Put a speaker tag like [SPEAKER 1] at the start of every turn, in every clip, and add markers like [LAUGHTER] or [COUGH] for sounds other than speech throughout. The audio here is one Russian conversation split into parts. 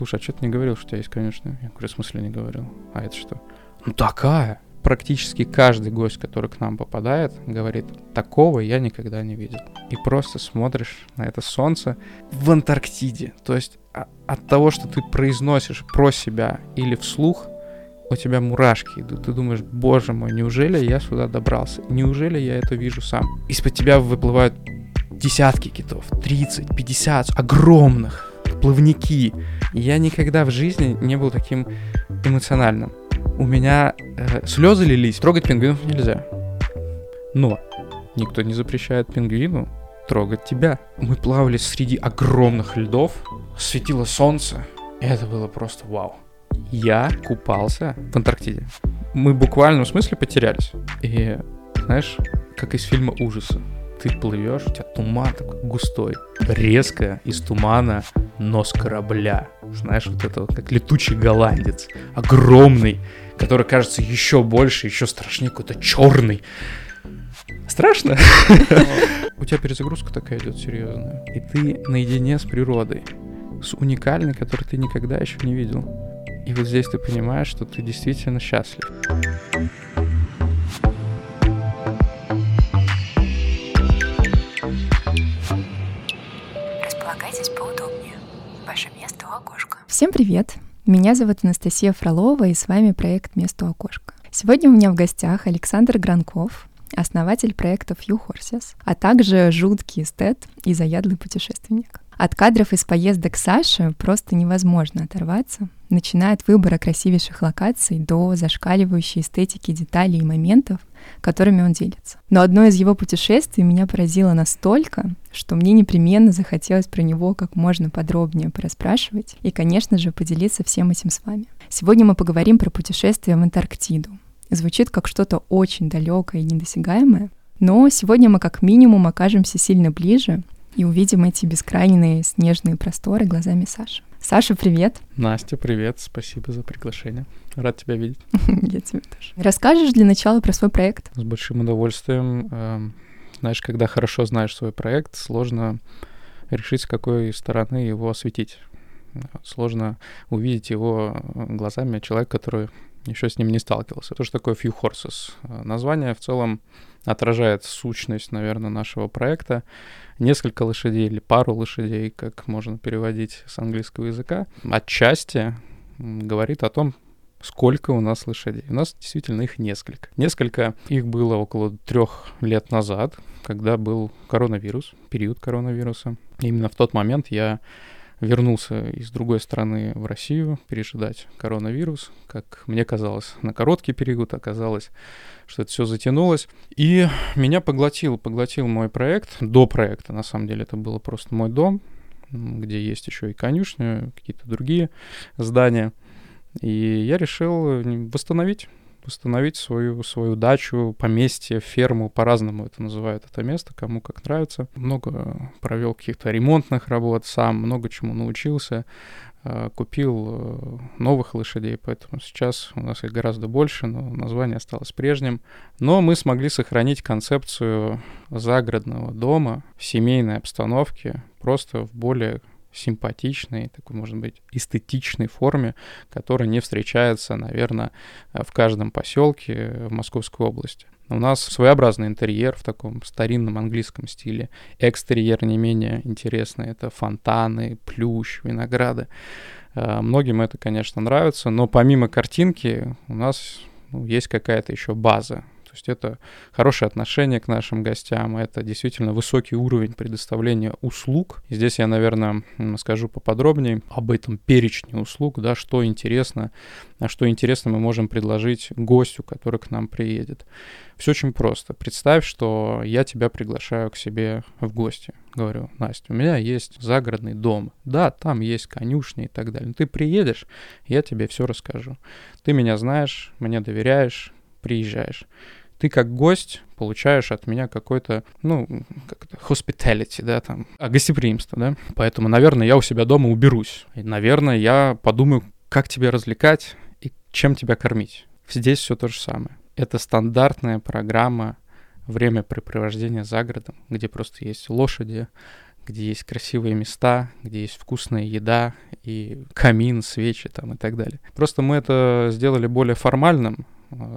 [SPEAKER 1] слушай, а что ты не говорил, что у тебя есть конюшня? Я говорю, в смысле не говорил? А это что? Ну такая. Практически каждый гость, который к нам попадает, говорит, такого я никогда не видел. И просто смотришь на это солнце в Антарктиде. То есть а, от того, что ты произносишь про себя или вслух, у тебя мурашки идут. Ты думаешь, боже мой, неужели я сюда добрался? Неужели я это вижу сам? Из-под тебя выплывают десятки китов, 30, 50, огромных, плавники. Я никогда в жизни не был таким эмоциональным. У меня э, слезы лились. Трогать пингвинов нельзя. Но никто не запрещает пингвину трогать тебя. Мы плавали среди огромных льдов, светило солнце, это было просто вау. Я купался в Антарктиде. Мы в буквальном смысле потерялись. И, знаешь, как из фильма ужаса ты плывешь, у тебя туман такой густой, резко из тумана нос корабля. Знаешь, вот это вот как летучий голландец, огромный, который кажется еще больше, еще страшнее, какой-то черный. Страшно? У тебя перезагрузка такая идет серьезная. И ты наедине с природой, с уникальной, которую ты никогда еще не видел. И вот здесь ты понимаешь, что ты действительно счастлив.
[SPEAKER 2] Всем привет! Меня зовут Анастасия Фролова, и с вами проект «Место у окошка». Сегодня у меня в гостях Александр Гранков, основатель проекта Few Horses, а также жуткий эстет и заядлый путешественник. От кадров из поездок Саши просто невозможно оторваться, начиная от выбора красивейших локаций до зашкаливающей эстетики деталей и моментов, которыми он делится. Но одно из его путешествий меня поразило настолько, что мне непременно захотелось про него как можно подробнее порасспрашивать и, конечно же, поделиться всем этим с вами. Сегодня мы поговорим про путешествие в Антарктиду. Звучит как что-то очень далекое и недосягаемое, но сегодня мы как минимум окажемся сильно ближе и увидим эти бескрайние снежные просторы глазами Саши. Саша, привет.
[SPEAKER 1] Настя, привет. Спасибо за приглашение. Рад тебя видеть. [LAUGHS]
[SPEAKER 2] Я тебя тоже. Расскажешь для начала про свой проект?
[SPEAKER 1] С большим удовольствием. Эм, знаешь, когда хорошо знаешь свой проект, сложно решить, с какой стороны его осветить. Сложно увидеть его глазами человека, который еще с ним не сталкивался. Это что такое Few Horses? Название в целом отражает сущность, наверное, нашего проекта. Несколько лошадей или пару лошадей, как можно переводить с английского языка, отчасти говорит о том, сколько у нас лошадей. У нас действительно их несколько. Несколько их было около трех лет назад, когда был коронавирус, период коронавируса. именно в тот момент я вернулся из другой страны в Россию пережидать коронавирус. Как мне казалось, на короткий период оказалось, что это все затянулось. И меня поглотил, поглотил мой проект. До проекта, на самом деле, это было просто мой дом, где есть еще и конюшня, какие-то другие здания. И я решил восстановить восстановить свою, свою дачу, поместье, ферму, по-разному это называют это место, кому как нравится. Много провел каких-то ремонтных работ сам, много чему научился, э, купил э, новых лошадей, поэтому сейчас у нас их гораздо больше, но название осталось прежним. Но мы смогли сохранить концепцию загородного дома в семейной обстановке, просто в более симпатичной, такой, может быть, эстетичной форме, которая не встречается, наверное, в каждом поселке в Московской области. У нас своеобразный интерьер в таком старинном английском стиле. Экстерьер не менее интересный. Это фонтаны, плющ, винограды. Э, многим это, конечно, нравится, но помимо картинки у нас ну, есть какая-то еще база. То есть это хорошее отношение к нашим гостям, это действительно высокий уровень предоставления услуг. И здесь я, наверное, скажу поподробнее об этом перечне услуг, да, что интересно, а что интересно мы можем предложить гостю, который к нам приедет. Все очень просто. Представь, что я тебя приглашаю к себе в гости. Говорю, Настя, у меня есть загородный дом. Да, там есть конюшни и так далее. Но ты приедешь, я тебе все расскажу. Ты меня знаешь, мне доверяешь, приезжаешь ты как гость получаешь от меня какой-то, ну, как то hospitality, да, там, а гостеприимство, да. Поэтому, наверное, я у себя дома уберусь. И, наверное, я подумаю, как тебя развлекать и чем тебя кормить. Здесь все то же самое. Это стандартная программа времяпрепровождения за городом, где просто есть лошади, где есть красивые места, где есть вкусная еда и камин, свечи там и так далее. Просто мы это сделали более формальным,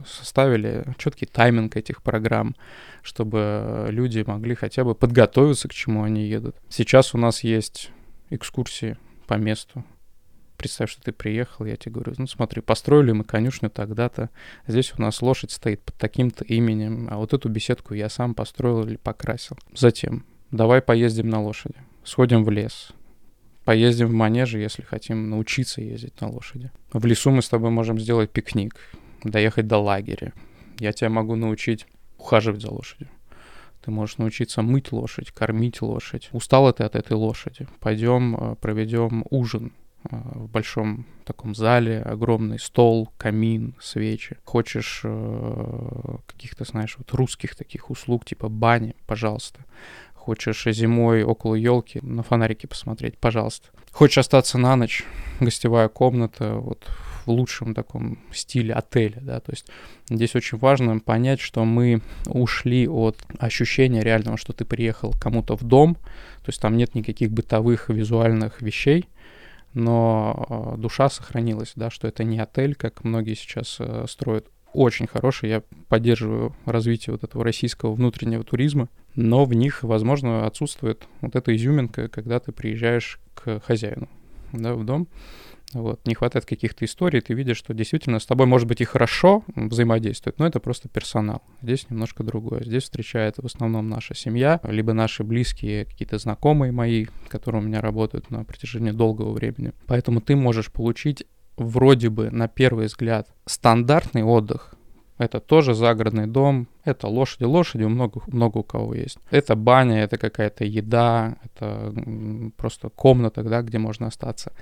[SPEAKER 1] составили четкий тайминг этих программ, чтобы люди могли хотя бы подготовиться к чему они едут. Сейчас у нас есть экскурсии по месту. Представь, что ты приехал, я тебе говорю, ну смотри, построили мы конюшню тогда-то, здесь у нас лошадь стоит под таким-то именем, а вот эту беседку я сам построил или покрасил. Затем, давай поездим на лошади, сходим в лес, поездим в манеже, если хотим научиться ездить на лошади. В лесу мы с тобой можем сделать пикник, доехать до лагеря. Я тебя могу научить ухаживать за лошадью. Ты можешь научиться мыть лошадь, кормить лошадь. Устала ты от этой лошади? Пойдем э, проведем ужин э, в большом таком зале, огромный стол, камин, свечи. Хочешь э, каких-то, знаешь, вот русских таких услуг, типа бани, пожалуйста. Хочешь зимой около елки на фонарики посмотреть, пожалуйста. Хочешь остаться на ночь, гостевая комната, вот в лучшем таком стиле отеля, да, то есть здесь очень важно понять, что мы ушли от ощущения реального, что ты приехал кому-то в дом, то есть там нет никаких бытовых визуальных вещей, но э, душа сохранилась, да, что это не отель, как многие сейчас э, строят. Очень хороший, я поддерживаю развитие вот этого российского внутреннего туризма, но в них, возможно, отсутствует вот эта изюминка, когда ты приезжаешь к хозяину, да, в дом, вот, не хватает каких-то историй, ты видишь, что действительно с тобой, может быть, и хорошо взаимодействует, но это просто персонал. Здесь немножко другое. Здесь встречает в основном наша семья, либо наши близкие, какие-то знакомые мои, которые у меня работают на протяжении долгого времени. Поэтому ты можешь получить вроде бы, на первый взгляд, стандартный отдых, это тоже загородный дом, это лошади. Лошади много, много у кого есть. Это баня, это какая-то еда, это просто комната, да, где можно остаться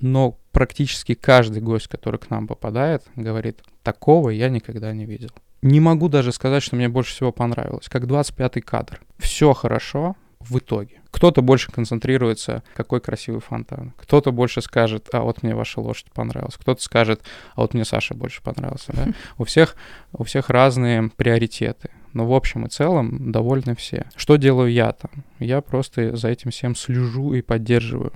[SPEAKER 1] но практически каждый гость, который к нам попадает, говорит, такого я никогда не видел. Не могу даже сказать, что мне больше всего понравилось. Как 25-й кадр. Все хорошо в итоге. Кто-то больше концентрируется, какой красивый фонтан. Кто-то больше скажет, а вот мне ваша лошадь понравилась. Кто-то скажет, а вот мне Саша больше понравился. Да? [LAUGHS] У, всех, у всех разные приоритеты. Но в общем и целом довольны все. Что делаю я там? Я просто за этим всем слежу и поддерживаю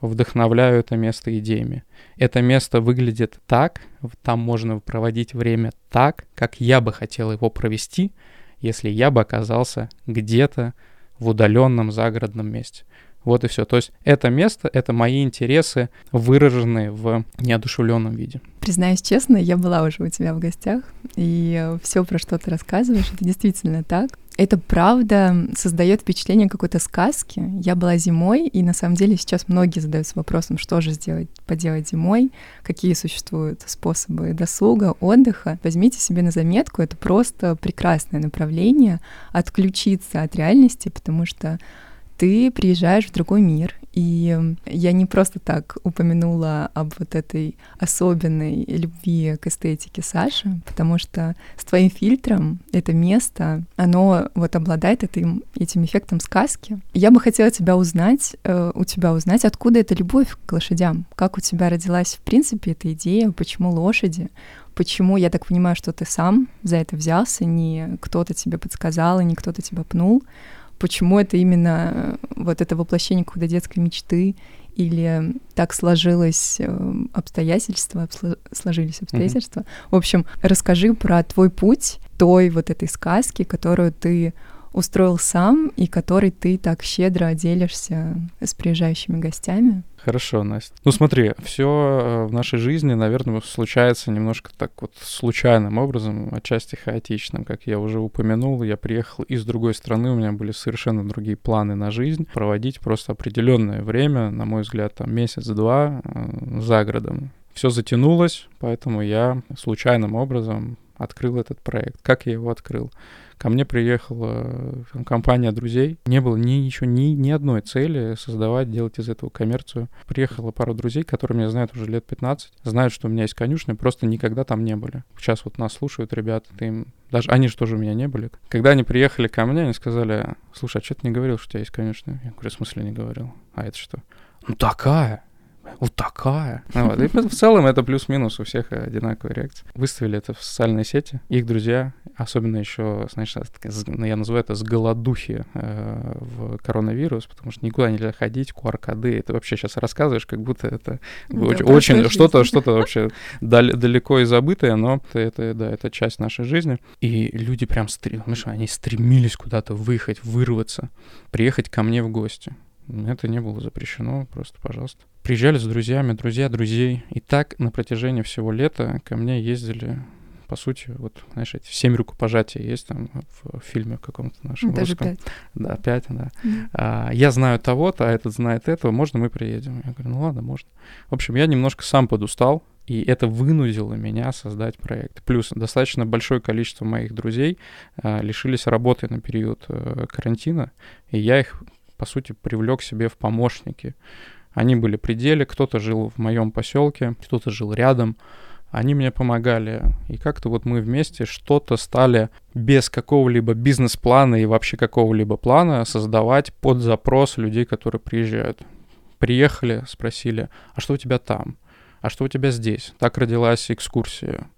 [SPEAKER 1] вдохновляю это место идеями. Это место выглядит так, там можно проводить время так, как я бы хотел его провести, если я бы оказался где-то в удаленном загородном месте. Вот и все. То есть это место, это мои интересы, выраженные в неодушевленном виде.
[SPEAKER 2] Признаюсь честно, я была уже у тебя в гостях, и все, про что ты рассказываешь, это действительно так. Это правда создает впечатление какой-то сказки. Я была зимой, и на самом деле сейчас многие задаются вопросом, что же сделать, поделать зимой, какие существуют способы досуга, отдыха. Возьмите себе на заметку, это просто прекрасное направление отключиться от реальности, потому что ты приезжаешь в другой мир, и я не просто так упомянула об вот этой особенной любви к эстетике Саши, потому что с твоим фильтром это место, оно вот обладает этим, этим эффектом сказки. Я бы хотела тебя узнать, э, у тебя узнать, откуда эта любовь к лошадям, как у тебя родилась в принципе эта идея, почему лошади, почему, я так понимаю, что ты сам за это взялся, не кто-то тебе подсказал, и не кто-то тебя пнул, почему это именно э, вот это воплощение какой-то детской мечты или так сложилось э, обстоятельства, сложились обстоятельства. Mm-hmm. В общем, расскажи про твой путь той вот этой сказки, которую ты устроил сам и который ты так щедро делишься с приезжающими гостями.
[SPEAKER 1] Хорошо, Настя. Ну смотри, все э, в нашей жизни, наверное, случается немножко так вот случайным образом, отчасти хаотичным. Как я уже упомянул, я приехал из другой страны, у меня были совершенно другие планы на жизнь. Проводить просто определенное время, на мой взгляд, там месяц-два э, за городом. Все затянулось, поэтому я случайным образом открыл этот проект. Как я его открыл? Ко мне приехала там, компания друзей. Не было ни, еще ни, ни одной цели создавать, делать из этого коммерцию. Приехала пара друзей, которые меня знают уже лет 15, знают, что у меня есть конюшня, просто никогда там не были. Сейчас вот нас слушают ребята, ты им даже они же тоже у меня не были. Когда они приехали ко мне, они сказали, слушай, а что ты не говорил, что у тебя есть конюшня? Я говорю, в смысле не говорил? А это что? Ну такая, вот такая. [LAUGHS] Вот. И в целом это плюс-минус у всех одинаковая реакция. Выставили это в социальные сети. Их друзья, особенно еще, знаешь, ну, я называю это с голодухи э, в коронавирус, потому что никуда нельзя ходить, QR-коды. Это вообще сейчас рассказываешь, как будто это да, очень, очень что-то, что-то вообще дал, далеко и забытое, но это, это, да, это часть нашей жизни. И люди прям, стремились, они стремились куда-то выехать, вырваться, приехать ко мне в гости. Это не было запрещено, просто пожалуйста. Приезжали с друзьями, друзья друзей. И так на протяжении всего лета ко мне ездили по сути, вот, знаешь, эти семь рукопожатий есть там в фильме каком-то нашем
[SPEAKER 2] Даже
[SPEAKER 1] русском.
[SPEAKER 2] пять.
[SPEAKER 1] Да, пять, да. Mm. А, я знаю того-то, а этот знает этого, можно мы приедем? Я говорю, ну ладно, можно. В общем, я немножко сам подустал, и это вынудило меня создать проект. Плюс достаточно большое количество моих друзей а, лишились работы на период а, карантина, и я их, по сути, привлек себе в помощники. Они были при деле, кто-то жил в моем поселке, кто-то жил рядом, они мне помогали. И как-то вот мы вместе что-то стали без какого-либо бизнес-плана и вообще какого-либо плана создавать под запрос людей, которые приезжают. Приехали, спросили, а что у тебя там? А что у тебя здесь? Так родилась экскурсия.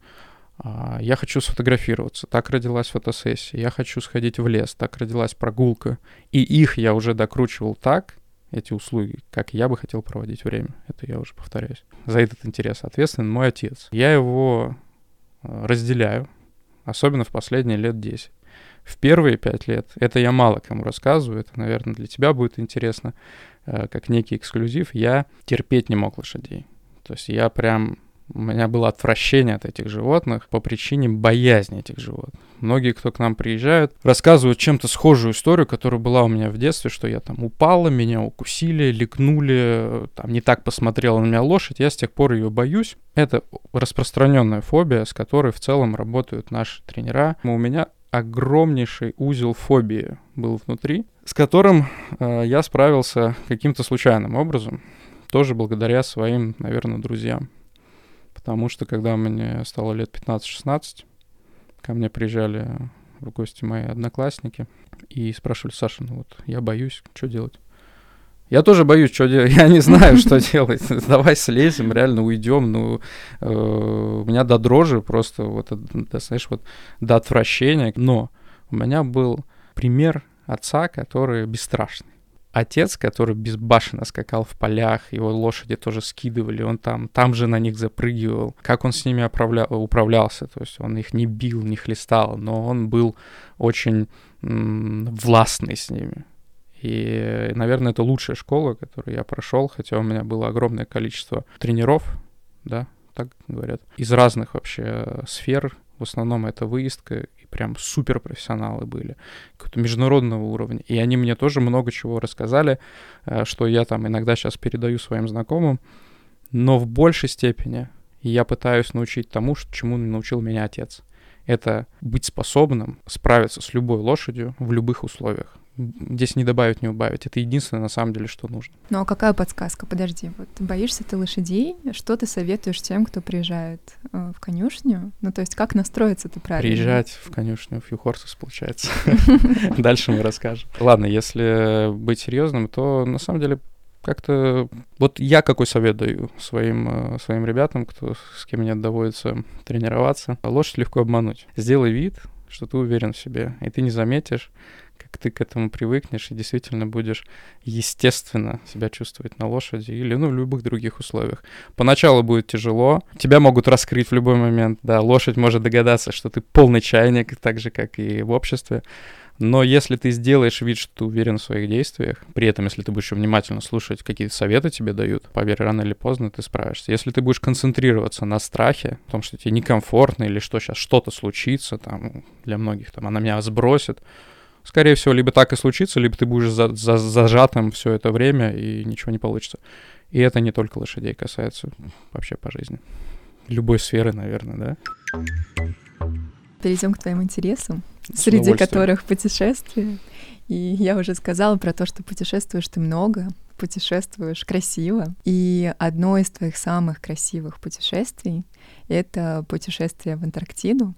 [SPEAKER 1] А, я хочу сфотографироваться. Так родилась фотосессия. Я хочу сходить в лес. Так родилась прогулка. И их я уже докручивал так, эти услуги, как я бы хотел проводить время. Это я уже повторяюсь. За этот интерес ответственен мой отец. Я его э, разделяю, особенно в последние лет 10. В первые пять лет, это я мало кому рассказываю, это, наверное, для тебя будет интересно, э, как некий эксклюзив, я терпеть не мог лошадей. То есть я прям у меня было отвращение от этих животных по причине боязни этих животных. Многие, кто к нам приезжают, рассказывают чем-то схожую историю, которая была у меня в детстве, что я там упала, меня укусили, ликнули, там не так посмотрела на меня лошадь, я с тех пор ее боюсь. Это распространенная фобия, с которой в целом работают наши тренера. У меня огромнейший узел фобии был внутри, с которым э, я справился каким-то случайным образом, тоже благодаря своим, наверное, друзьям. Потому что когда мне стало лет 15-16, ко мне приезжали в гости мои одноклассники и спрашивали, Саша, ну вот я боюсь, что делать? Я тоже боюсь, что делать. [LAUGHS] Я не знаю, что [LAUGHS] делать. [LAUGHS] Давай слезем, реально уйдем. Ну, э, у меня до дрожи просто, вот, да, знаешь, вот до отвращения. Но у меня был пример отца, который бесстрашный отец, который безбашенно скакал в полях, его лошади тоже скидывали, он там, там же на них запрыгивал. Как он с ними управля... управлялся, то есть он их не бил, не хлестал, но он был очень м- властный с ними. И, наверное, это лучшая школа, которую я прошел, хотя у меня было огромное количество тренеров, да, так говорят, из разных вообще сфер. В основном это выездка прям супер профессионалы были, какого-то международного уровня. И они мне тоже много чего рассказали, э, что я там иногда сейчас передаю своим знакомым, но в большей степени я пытаюсь научить тому, чему научил меня отец. Это быть способным справиться с любой лошадью в любых условиях здесь не добавить, не убавить. Это единственное, на самом деле, что нужно.
[SPEAKER 2] Ну а какая подсказка? Подожди, вот боишься ты лошадей? Что ты советуешь тем, кто приезжает э, в конюшню? Ну то есть как настроиться ты правильно?
[SPEAKER 1] Приезжать в конюшню в Юхорсус, получается. [LAUGHS] Дальше мы расскажем. Ладно, если быть серьезным, то на самом деле как-то... Вот я какой совет даю своим, э, своим ребятам, кто, с кем мне доводится тренироваться. Лошадь легко обмануть. Сделай вид, что ты уверен в себе, и ты не заметишь, как ты к этому привыкнешь и действительно будешь естественно себя чувствовать на лошади или ну, в любых других условиях. Поначалу будет тяжело, тебя могут раскрыть в любой момент, да, лошадь может догадаться, что ты полный чайник, так же, как и в обществе, но если ты сделаешь вид, что ты уверен в своих действиях, при этом, если ты будешь внимательно слушать, какие советы тебе дают, поверь, рано или поздно ты справишься. Если ты будешь концентрироваться на страхе, в том, что тебе некомфортно или что сейчас что-то случится, там, для многих, там, она меня сбросит, скорее всего, либо так и случится, либо ты будешь за, за, зажатым все это время, и ничего не получится. И это не только лошадей касается вообще по жизни. Любой сферы, наверное, да?
[SPEAKER 2] Перейдем к твоим интересам, среди которых путешествия. И я уже сказала про то, что путешествуешь ты много, путешествуешь красиво. И одно из твоих самых красивых путешествий — это путешествие в Антарктиду.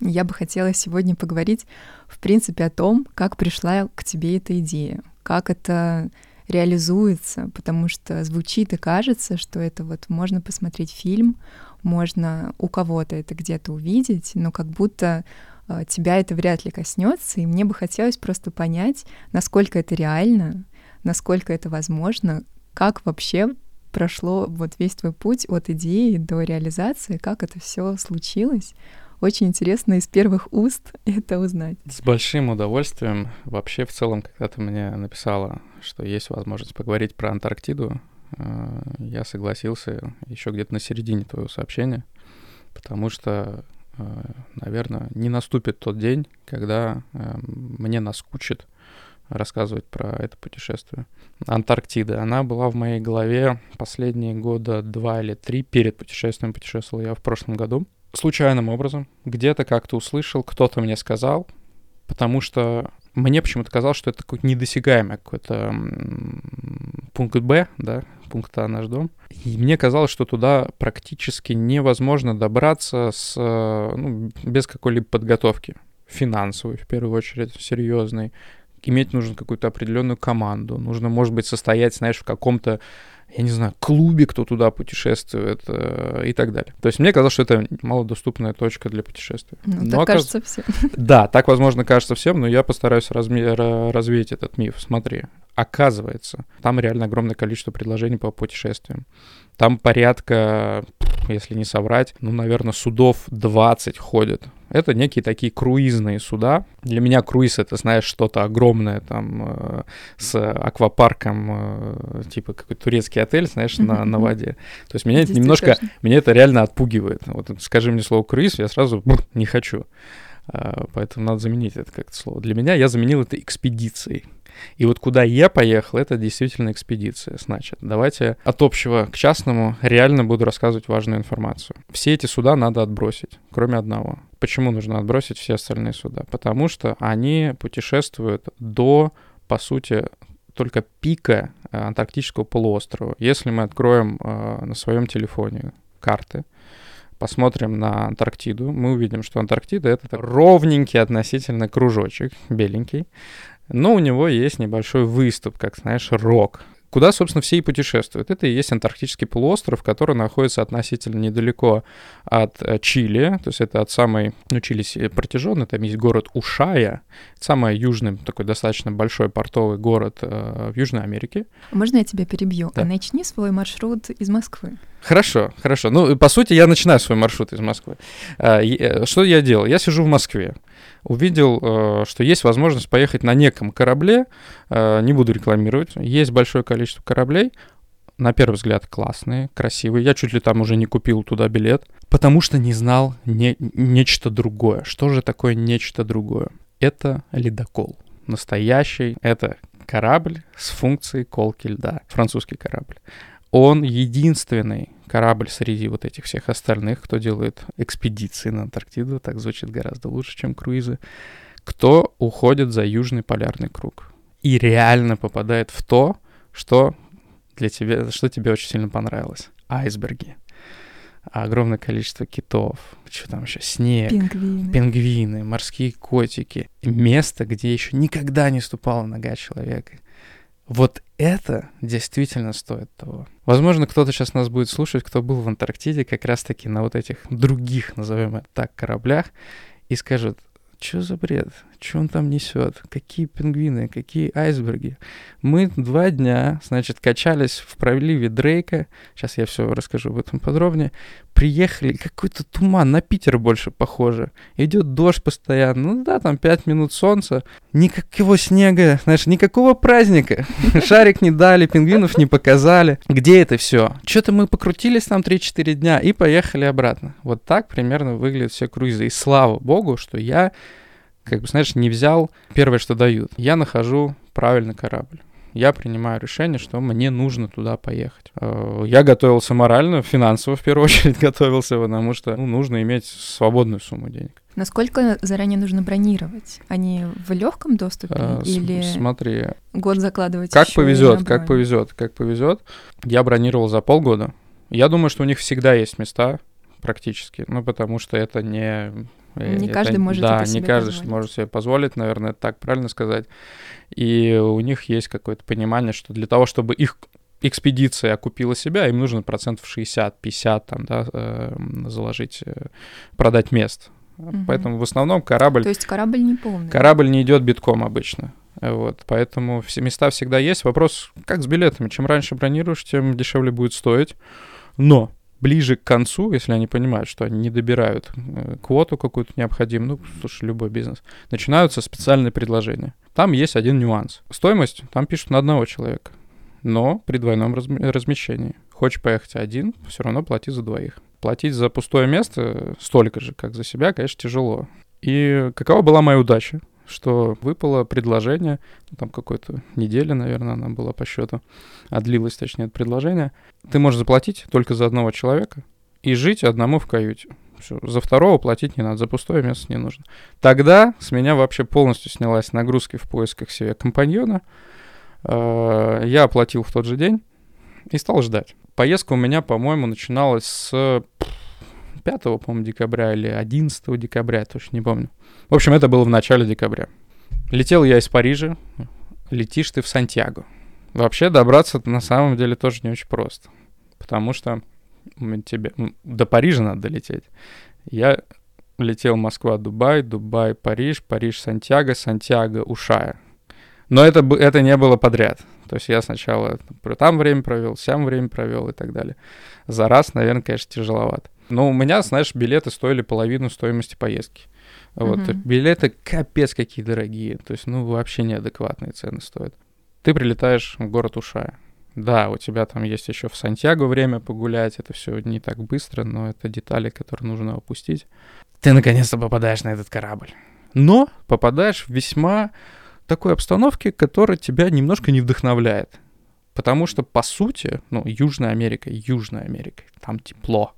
[SPEAKER 2] Я бы хотела сегодня поговорить, в принципе, о том, как пришла к тебе эта идея, как это реализуется, потому что звучит и кажется, что это вот можно посмотреть фильм, можно у кого-то это где-то увидеть, но как будто э, тебя это вряд ли коснется, и мне бы хотелось просто понять, насколько это реально, насколько это возможно, как вообще прошло вот весь твой путь от идеи до реализации, как это все случилось. Очень интересно из первых уст [LAUGHS] это узнать.
[SPEAKER 1] С большим удовольствием. Вообще, в целом, когда ты мне написала, что есть возможность поговорить про Антарктиду, э, я согласился еще где-то на середине твоего сообщения, потому что, э, наверное, не наступит тот день, когда э, мне наскучит рассказывать про это путешествие. Антарктида, она была в моей голове последние года два или три перед путешествием. Путешествовал я в прошлом году случайным образом. Где-то как-то услышал, кто-то мне сказал, потому что мне почему-то казалось, что это какой-то недосягаемый какой-то пункт Б, да, пункт А наш дом. И мне казалось, что туда практически невозможно добраться с, ну, без какой-либо подготовки финансовой, в первую очередь, серьезной, иметь нужно какую-то определенную команду, нужно, может быть, состоять, знаешь, в каком-то я не знаю, клубе, кто туда путешествует э, и так далее. То есть мне казалось, что это малодоступная точка для путешествия.
[SPEAKER 2] Ну, но так оказ... кажется всем. [LAUGHS]
[SPEAKER 1] Да, так, возможно, кажется всем, но я постараюсь разме... развеять этот миф. Смотри, оказывается, там реально огромное количество предложений по путешествиям. Там порядка, если не соврать, ну, наверное, судов 20 ходят. Это некие такие круизные суда. Для меня круиз — это, знаешь, что-то огромное там э, с аквапарком, э, типа какой-то турецкий отель, знаешь, на, на воде. То есть меня это немножко, меня это реально отпугивает. Вот скажи мне слово «круиз», я сразу не хочу. Uh, поэтому надо заменить это как-то слово. Для меня я заменил это экспедицией. И вот куда я поехал, это действительно экспедиция. Значит, давайте от общего к частному реально буду рассказывать важную информацию. Все эти суда надо отбросить, кроме одного. Почему нужно отбросить все остальные суда? Потому что они путешествуют до, по сути, только пика э, Антарктического полуострова. Если мы откроем э, на своем телефоне карты, посмотрим на Антарктиду, мы увидим, что Антарктида — это ровненький относительно кружочек, беленький, но у него есть небольшой выступ, как, знаешь, рок. Куда, собственно, все и путешествуют. Это и есть Антарктический полуостров, который находится относительно недалеко от э, Чили. То есть это от самой, ну, Чили протяженный, там есть город Ушая. самый южный, такой достаточно большой портовый город э, в Южной Америке.
[SPEAKER 2] Можно я тебя перебью? Да. начни свой маршрут из Москвы.
[SPEAKER 1] Хорошо, хорошо. Ну, по сути, я начинаю свой маршрут из Москвы. А, э, что я делал? Я сижу в Москве увидел, э, что есть возможность поехать на неком корабле, э, не буду рекламировать, есть большое количество кораблей, на первый взгляд классные, красивые. Я чуть ли там уже не купил туда билет, потому что не знал не, нечто другое. Что же такое нечто другое? Это ледокол. Настоящий. Это корабль с функцией колки льда. Французский корабль. Он единственный корабль среди вот этих всех остальных, кто делает экспедиции на Антарктиду, так звучит гораздо лучше, чем круизы, кто уходит за Южный полярный круг и реально попадает в то, что для тебя, что тебе очень сильно понравилось. Айсберги. Огромное количество китов, что там еще, снег,
[SPEAKER 2] пингвины.
[SPEAKER 1] пингвины, морские котики. Место, где еще никогда не ступала нога человека. Вот это действительно стоит того. Возможно, кто-то сейчас нас будет слушать, кто был в Антарктиде как раз-таки на вот этих других, назовем это так, кораблях, и скажет, что за бред? Что он там несет? Какие пингвины? Какие айсберги? Мы два дня, значит, качались в проливе Дрейка. Сейчас я все расскажу об этом подробнее. Приехали, какой-то туман, на Питер больше похоже. Идет дождь постоянно. Ну да, там пять минут солнца. Никакого снега, знаешь, никакого праздника. [LAUGHS] Шарик не дали, пингвинов не показали. Где это все? Что-то мы покрутились там 3-4 дня и поехали обратно. Вот так примерно выглядят все круизы. И слава богу, что я как бы, знаешь, не взял первое, что дают. Я нахожу правильный корабль. Я принимаю решение, что мне нужно туда поехать. Э, я готовился морально, финансово в первую [LAUGHS] очередь готовился, потому что ну, нужно иметь свободную сумму денег.
[SPEAKER 2] Насколько заранее нужно бронировать? Они в легком доступе а, или
[SPEAKER 1] смотри,
[SPEAKER 2] год закладывать?
[SPEAKER 1] Как повезет, как повезет, как повезет. Я бронировал за полгода. Я думаю, что у них всегда есть места практически, ну потому что это не
[SPEAKER 2] Не
[SPEAKER 1] это,
[SPEAKER 2] каждый может
[SPEAKER 1] Да,
[SPEAKER 2] это
[SPEAKER 1] не
[SPEAKER 2] себе
[SPEAKER 1] каждый
[SPEAKER 2] позволить.
[SPEAKER 1] может себе позволить, наверное, так правильно сказать. И у них есть какое-то понимание, что для того, чтобы их экспедиция окупила себя, им нужно процентов 60-50 там, да, э, заложить, э, продать мест.
[SPEAKER 2] Мгм.
[SPEAKER 1] Поэтому в основном корабль,
[SPEAKER 2] То есть корабль не полный.
[SPEAKER 1] корабль не идет битком обычно. Вот, поэтому все места всегда есть. Вопрос, как с билетами? Чем раньше бронируешь, тем дешевле будет стоить. Но ближе к концу, если они понимают, что они не добирают э, квоту какую-то необходимую, ну, слушай, любой бизнес, начинаются специальные предложения. Там есть один нюанс. Стоимость там пишут на одного человека, но при двойном разм- размещении. Хочешь поехать один, все равно плати за двоих. Платить за пустое место столько же, как за себя, конечно, тяжело. И какова была моя удача? Что выпало предложение, ну, там какой-то неделя, наверное, она была по счету, а длилось, точнее, это предложение. Ты можешь заплатить только за одного человека и жить одному в каюте. Всё, за второго платить не надо, за пустое место не нужно. Тогда с меня вообще полностью снялась нагрузки в поисках себе компаньона. Э, Я оплатил в тот же день и стал ждать. Поездка у меня, по-моему, начиналась с 5, по-моему, декабря или 11 декабря, я точно не помню. В общем, это было в начале декабря. Летел я из Парижа, летишь ты в Сантьяго. Вообще добраться на самом деле тоже не очень просто, потому что тебе до Парижа надо долететь. Я летел Москва-Дубай, Дубай-Париж, Париж-Сантьяго, Сантьяго-Ушая. Но это, это не было подряд. То есть я сначала там время провел, сям время провел и так далее. За раз, наверное, конечно, тяжеловато. Но у меня, знаешь, билеты стоили половину стоимости поездки. Вот,
[SPEAKER 2] Мгм.
[SPEAKER 1] билеты капец какие дорогие. То есть, ну, вообще неадекватные цены стоят. Ты прилетаешь в город Ушая. Да, у тебя там есть еще в Сантьяго время погулять. Это все не так быстро, но это детали, которые нужно опустить. Ты наконец-то попадаешь на этот корабль. Но попадаешь в весьма такой обстановке, которая тебя немножко не вдохновляет. Потому что, по сути, ну, Южная Америка, Южная Америка, там тепло.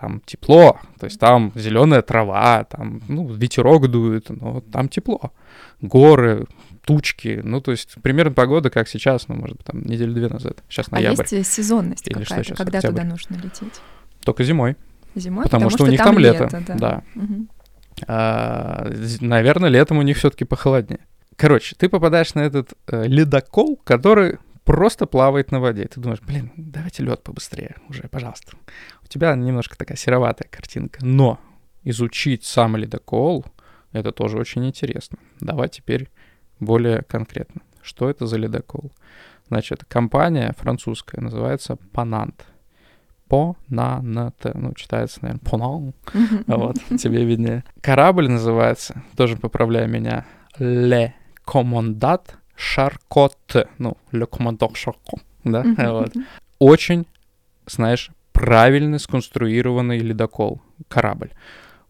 [SPEAKER 1] Там тепло, то есть там зеленая трава, там, ну, ветерок дует, но там тепло. Горы, тучки, ну, то есть примерно погода, как сейчас, ну, может быть, там неделю-две назад. Сейчас
[SPEAKER 2] А
[SPEAKER 1] ноябрь,
[SPEAKER 2] есть э, сезонность
[SPEAKER 1] Или что
[SPEAKER 2] какая-то,
[SPEAKER 1] сейчас,
[SPEAKER 2] когда
[SPEAKER 1] октябрь?
[SPEAKER 2] туда нужно лететь?
[SPEAKER 1] только зимой.
[SPEAKER 2] Зимой?
[SPEAKER 1] Потому что у них там лето,
[SPEAKER 2] да.
[SPEAKER 1] да.
[SPEAKER 2] Мгм.
[SPEAKER 1] А, наверное, летом у них все-таки похолоднее. Короче, ты попадаешь на этот э, ледокол, который просто плавает на воде. И ты думаешь, блин, давайте лед побыстрее уже, пожалуйста. У тебя немножко такая сероватая картинка. Но изучить сам ледокол, это тоже очень интересно. Давай теперь более конкретно. Что это за ледокол? Значит, компания французская называется Понант. Понант. Ну, читается, наверное. А Вот, тебе виднее. Корабль называется, тоже поправляй меня, Le Commandant Charcot. Ну, Commandant Charcot, да? Вот. Очень, знаешь, правильно сконструированный ледокол, корабль.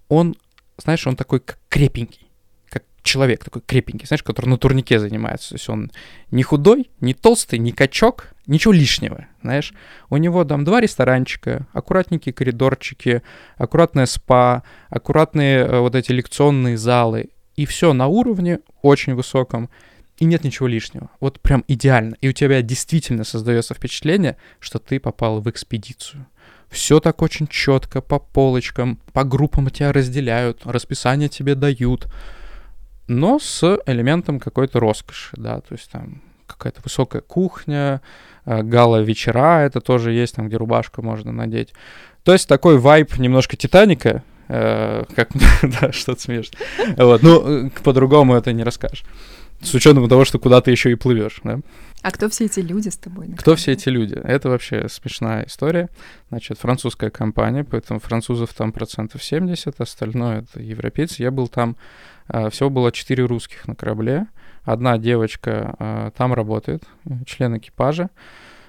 [SPEAKER 1] Он, знаешь, он такой как крепенький, как человек такой крепенький, знаешь, который на турнике занимается. То есть он не худой, не толстый, не качок, ничего лишнего, знаешь. У него там два ресторанчика, аккуратненькие коридорчики, аккуратная спа, аккуратные э, вот эти лекционные залы. И все на уровне очень высоком. И нет ничего лишнего. Вот прям идеально. И у тебя действительно создается впечатление, что ты попал в экспедицию. Все так очень четко, по полочкам, по группам тебя разделяют, расписание тебе дают, но с элементом какой-то роскоши, да, то есть там какая-то высокая кухня, э, гала-вечера, это тоже есть, там, где рубашку можно надеть. То есть такой вайб немножко Титаника, э, как, [LAUGHS] да, что-то смешно. Вот, ну, э, по-другому это не расскажешь. С учетом того, что куда ты еще и плывешь, да.
[SPEAKER 2] А кто все эти люди с тобой? на
[SPEAKER 1] Кто все эти люди? Это вообще смешная история. Значит, французская компания, поэтому французов там процентов 70, остальное это европейцы. Я был там, э, всего было 4 русских на корабле. Одна девочка э, там работает, член экипажа.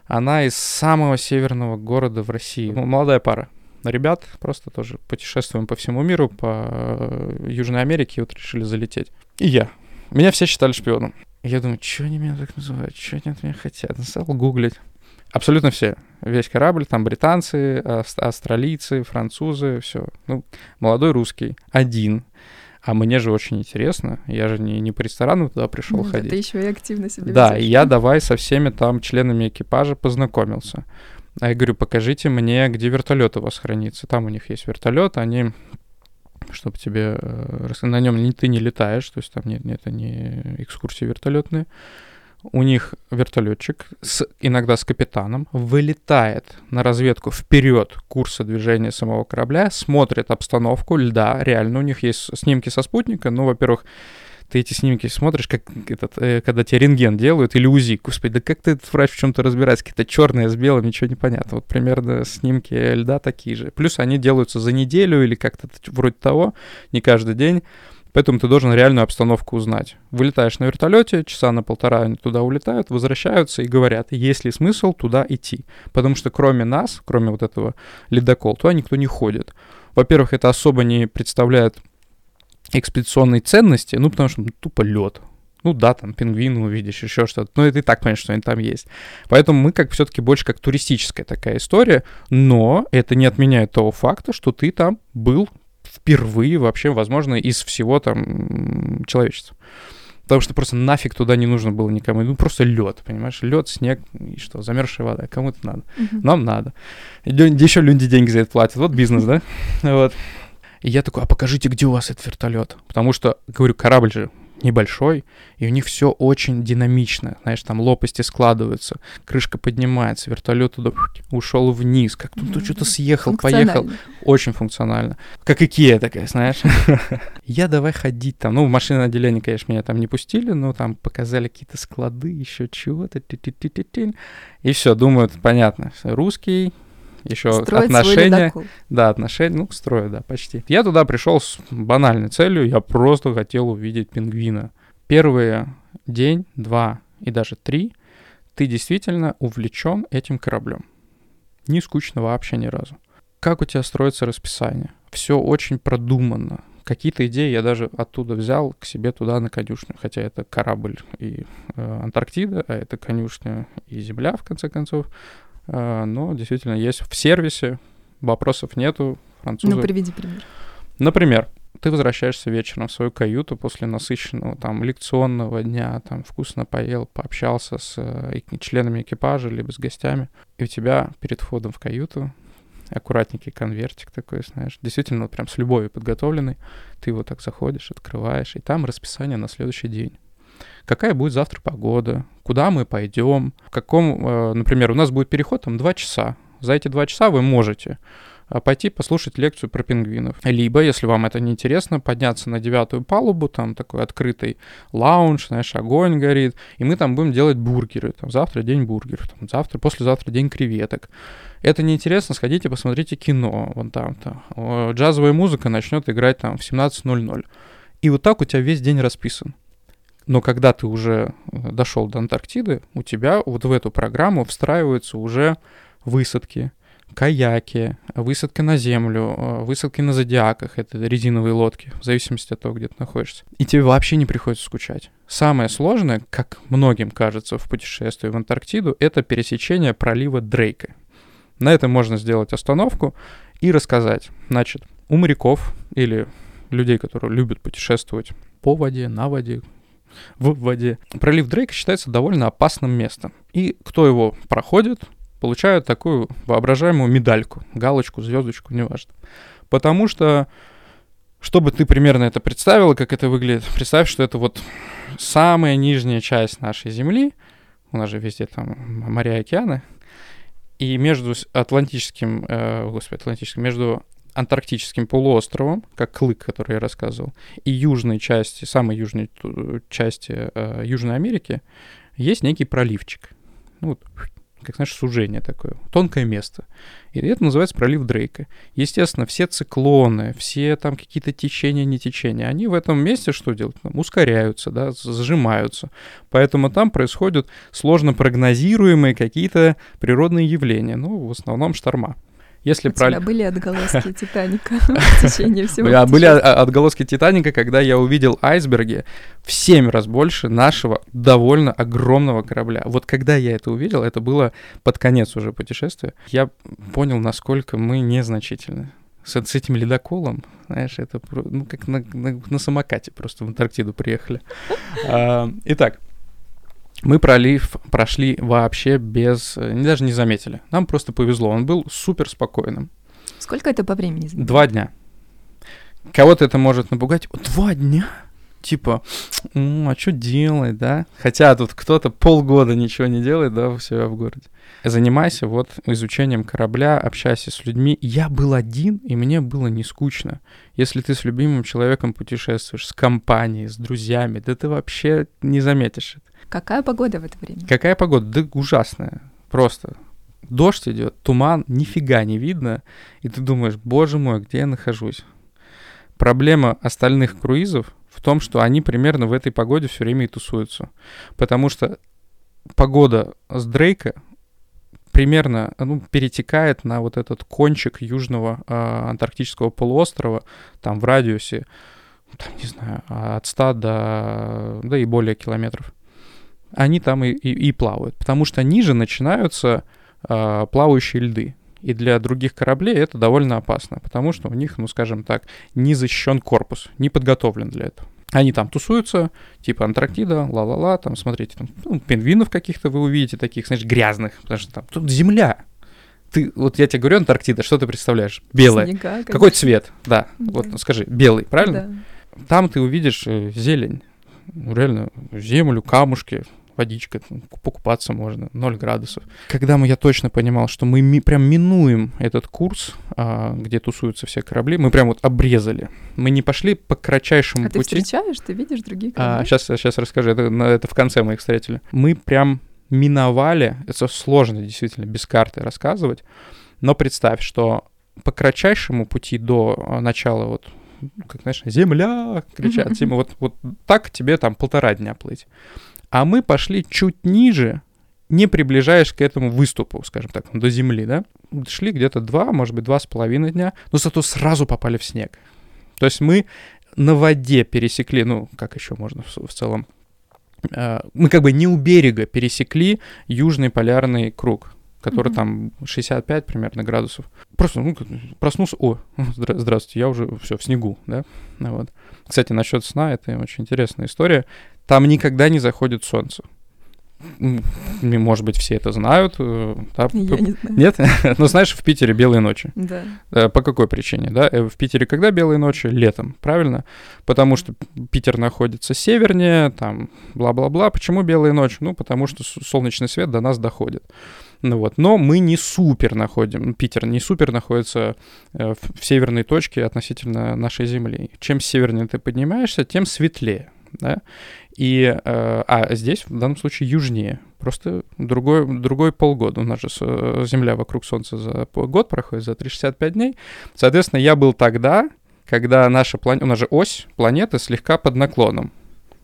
[SPEAKER 1] Она из самого северного города в России. Ну, Молодая пара. Ребят просто тоже путешествуем по всему миру, по э, Южной Америке, и вот решили залететь. И я. Меня все считали шпионом. Я думаю, что они меня так называют, что они от меня хотят? Ну, Стал гуглить. Абсолютно все. Весь корабль, там британцы, австралийцы, французы, все. Ну, молодой русский, один. А мне же очень интересно. Я же не, не по ресторану туда пришел
[SPEAKER 2] Ну
[SPEAKER 1] ходить.
[SPEAKER 2] Ты еще и активно себя
[SPEAKER 1] Да, и я давай со всеми там членами экипажа познакомился. А я говорю, покажите мне, где вертолет у вас хранится. Там у них есть вертолет, они чтобы тебе э, на нем не, ты не летаешь, то есть там нет, это не экскурсии вертолетные. У них вертолетчик с, иногда с капитаном вылетает на разведку вперед курса движения самого корабля, смотрит обстановку льда, реально у них есть снимки со спутника, ну, во-первых, ты эти снимки смотришь, как этот, э, когда тебе рентген делают, или УЗИ. Господи, да как ты этот врач в чем-то разбирается? Какие-то черные с белым, ничего не понятно. Вот примерно снимки льда такие же. Плюс они делаются за неделю или как-то вроде того, не каждый день. Поэтому ты должен реальную обстановку узнать. Вылетаешь на вертолете, часа на полтора они туда улетают, возвращаются и говорят, есть ли смысл туда идти. Потому что кроме нас, кроме вот этого ледокола, туда никто не ходит. Во-первых, это особо не представляет экспедиционной ценности, ну, потому что ну, тупо лед. Ну да, там пингвин увидишь, еще что-то. Но это и так понимаешь, что они там есть. Поэтому мы как все-таки больше как туристическая такая история, но это не отменяет того факта, что ты там был впервые вообще, возможно, из всего там человечества. Потому что просто нафиг туда не нужно было никому. Ну, просто лед, понимаешь? Лед, снег и что, замерзшая вода. Кому это надо? Uh-huh. Нам надо. Еще люди деньги за это платят. Вот бизнес, да? [LAUGHS] Вот. И я такой, а покажите, где у вас этот вертолет? Потому что, говорю, корабль же небольшой, и у них все очень динамично. Знаешь, там лопасти складываются, крышка поднимается, вертолет туда ушел вниз, как тут mm-hmm. что-то съехал, поехал. Очень функционально. Как Икея такая, знаешь. [LAUGHS] Я давай ходить там. Ну, в машинное отделение, конечно, меня там не пустили, но там показали какие-то склады, еще чего-то. И все, думают, понятно. Русский, еще Строить отношения. Да, отношения, ну, строю, да, почти. Я туда пришел с банальной целью, я просто хотел увидеть пингвина. Первые день, два и даже три ты действительно увлечен этим кораблем. Не скучно вообще ни разу. Как у тебя строится расписание? Все очень продуманно. Какие-то идеи я даже оттуда взял к себе туда на конюшню. Хотя это корабль и э, Антарктида, а это конюшня и Земля, в конце концов. А, но действительно есть в сервисе, вопросов нету.
[SPEAKER 2] Французы... Ну, приведи пример.
[SPEAKER 1] Например, ты возвращаешься вечером в свою каюту после насыщенного там лекционного дня, там вкусно поел, пообщался с э, членами экипажа либо с гостями, и у тебя перед входом в каюту аккуратненький конвертик такой, знаешь, действительно вот прям с любовью подготовленный, ты его так заходишь, открываешь, и там расписание на следующий день какая будет завтра погода, куда мы пойдем, в каком, э, например, у нас будет переход там 2 часа. За эти 2 часа вы можете э, пойти послушать лекцию про пингвинов. Либо, если вам это не интересно, подняться на девятую палубу, там такой открытый лаунж, знаешь, огонь горит, и мы там будем делать бургеры. Там, завтра день бургеров, там, завтра, послезавтра день креветок. Это неинтересно, сходите, посмотрите кино, вон там-то. Джазовая музыка начнет играть там в 17.00. И вот так у тебя весь день расписан. Но когда ты уже э, дошел до Антарктиды, у тебя вот в эту программу встраиваются уже высадки, каяки, высадка на землю, э, высадки на зодиаках, это резиновые лодки, в зависимости от того, где ты находишься. И тебе вообще не приходится скучать. Самое сложное, как многим кажется в путешествии в Антарктиду, это пересечение пролива Дрейка. На этом можно сделать остановку и рассказать. Значит, у моряков или людей, которые любят путешествовать по воде, на воде, в воде. Пролив Дрейка считается довольно опасным местом. И кто его проходит, получают такую воображаемую медальку, галочку, звездочку, неважно. Потому что, чтобы ты примерно это представила, как это выглядит, представь, что это вот самая нижняя часть нашей Земли, у нас же везде там моря и океаны, и между Атлантическим, э, господи, Атлантическим, между Антарктическим полуостровом, как клык, который я рассказывал, и южной части, самой южной части э, Южной Америки есть некий проливчик. Ну, вот, как знаешь, сужение такое, тонкое место. И это называется пролив Дрейка. Естественно, все циклоны, все там какие-то течения, не течения, они в этом месте что делают? Там, ускоряются, да, сжимаются. Поэтому там происходят сложно прогнозируемые какие-то природные явления, ну, в основном шторма.
[SPEAKER 2] Если У про... тебя были отголоски [LAUGHS] Титаника [LAUGHS] в течение всего
[SPEAKER 1] а Были отголоски Титаника, когда я увидел айсберги в семь раз больше нашего довольно огромного корабля. Вот когда я это увидел, это было под конец уже путешествия, я понял, насколько мы незначительны. С, с этим ледоколом, знаешь, это ну, как на, на, на самокате просто в Антарктиду приехали. [LAUGHS] А, итак, мы пролив прошли вообще без... Даже не заметили. Нам просто повезло. Он был супер спокойным.
[SPEAKER 2] Сколько это по времени занимает?
[SPEAKER 1] Два дня. Кого-то это может напугать. Два дня? Типа, а что делать, да? Хотя тут кто-то полгода ничего не делает, да, у себя в городе. Занимайся вот изучением корабля, общайся с людьми. Я был один, и мне было не скучно. Если ты с любимым человеком путешествуешь, с компанией, с друзьями, да ты вообще не заметишь это.
[SPEAKER 2] Какая погода в это время?
[SPEAKER 1] Какая погода? Да ужасная. Просто. Дождь идет, туман, нифига не видно. И ты думаешь, боже мой, где я нахожусь? Проблема остальных круизов в том, что они примерно в этой погоде все время и тусуются. Потому что погода с Дрейка примерно ну, перетекает на вот этот кончик южного э, антарктического полуострова, там в радиусе, там, не знаю, от 100 до, да и более километров. Они там и, и, и плавают, потому что ниже начинаются э, плавающие льды. И для других кораблей это довольно опасно, потому что у них, ну скажем так, не защищен корпус, не подготовлен для этого. Они там тусуются, типа Антарктида, ла-ла-ла, там, смотрите, там, ну, пингвинов каких-то вы увидите, таких, знаешь, грязных, потому что там тут земля. Ты, вот я тебе говорю, Антарктида, что ты представляешь? Белая. Снега, Какой цвет? Да, да, вот скажи, белый, правильно? Да. Там ты увидишь э, зелень, ну, реально, землю, камушки, водичка, покупаться можно, 0 градусов. Когда мы, я точно понимал, что мы ми, прям минуем этот курс, а, где тусуются все корабли, мы прям вот обрезали. Мы не пошли по кратчайшему
[SPEAKER 2] а
[SPEAKER 1] пути.
[SPEAKER 2] А ты встречаешь, ты видишь другие корабли?
[SPEAKER 1] А, сейчас, сейчас расскажу, это, это в конце мы их встретили. Мы прям миновали, это сложно действительно без карты рассказывать, но представь, что по кратчайшему пути до а, начала вот как знаешь, земля, кричат, mm-hmm. вот, вот так тебе там полтора дня плыть. А мы пошли чуть ниже, не приближаясь к этому выступу, скажем так, до земли, да? Шли где-то два, может быть, два с половиной дня, но зато сразу попали в снег. То есть мы на воде пересекли, ну, как еще можно в, в целом, э, мы как бы не у берега пересекли южный полярный круг, который mm-hmm. там 65 примерно градусов. Просто, ну, проснулся, о, [LAUGHS] здра- здравствуйте, я уже все в снегу, да, вот. Кстати, насчет сна, это очень интересная история. Там никогда не заходит солнце. Может быть, все это знают. Э,
[SPEAKER 2] да? Я не знаю.
[SPEAKER 1] Нет? [LAUGHS] Ну, знаешь, в Питере белые ночи.
[SPEAKER 2] Да.
[SPEAKER 1] Э, по какой причине, да? Э, в Питере когда белые ночи? Летом, правильно? Потому что Питер находится севернее, там, бла-бла-бла. Почему белые ночи? Ну, потому что солнечный свет до нас доходит. Ну вот, но мы не супер находим, Питер не супер находится в северной точке относительно нашей Земли. Чем севернее ты поднимаешься, тем светлее да, и, э, а здесь в данном случае южнее, просто другой, другой полгода. У нас же э, Земля вокруг Солнца за год проходит, за 365 дней. Соответственно, я был тогда, когда наша планета, у нас же ось планеты слегка под наклоном.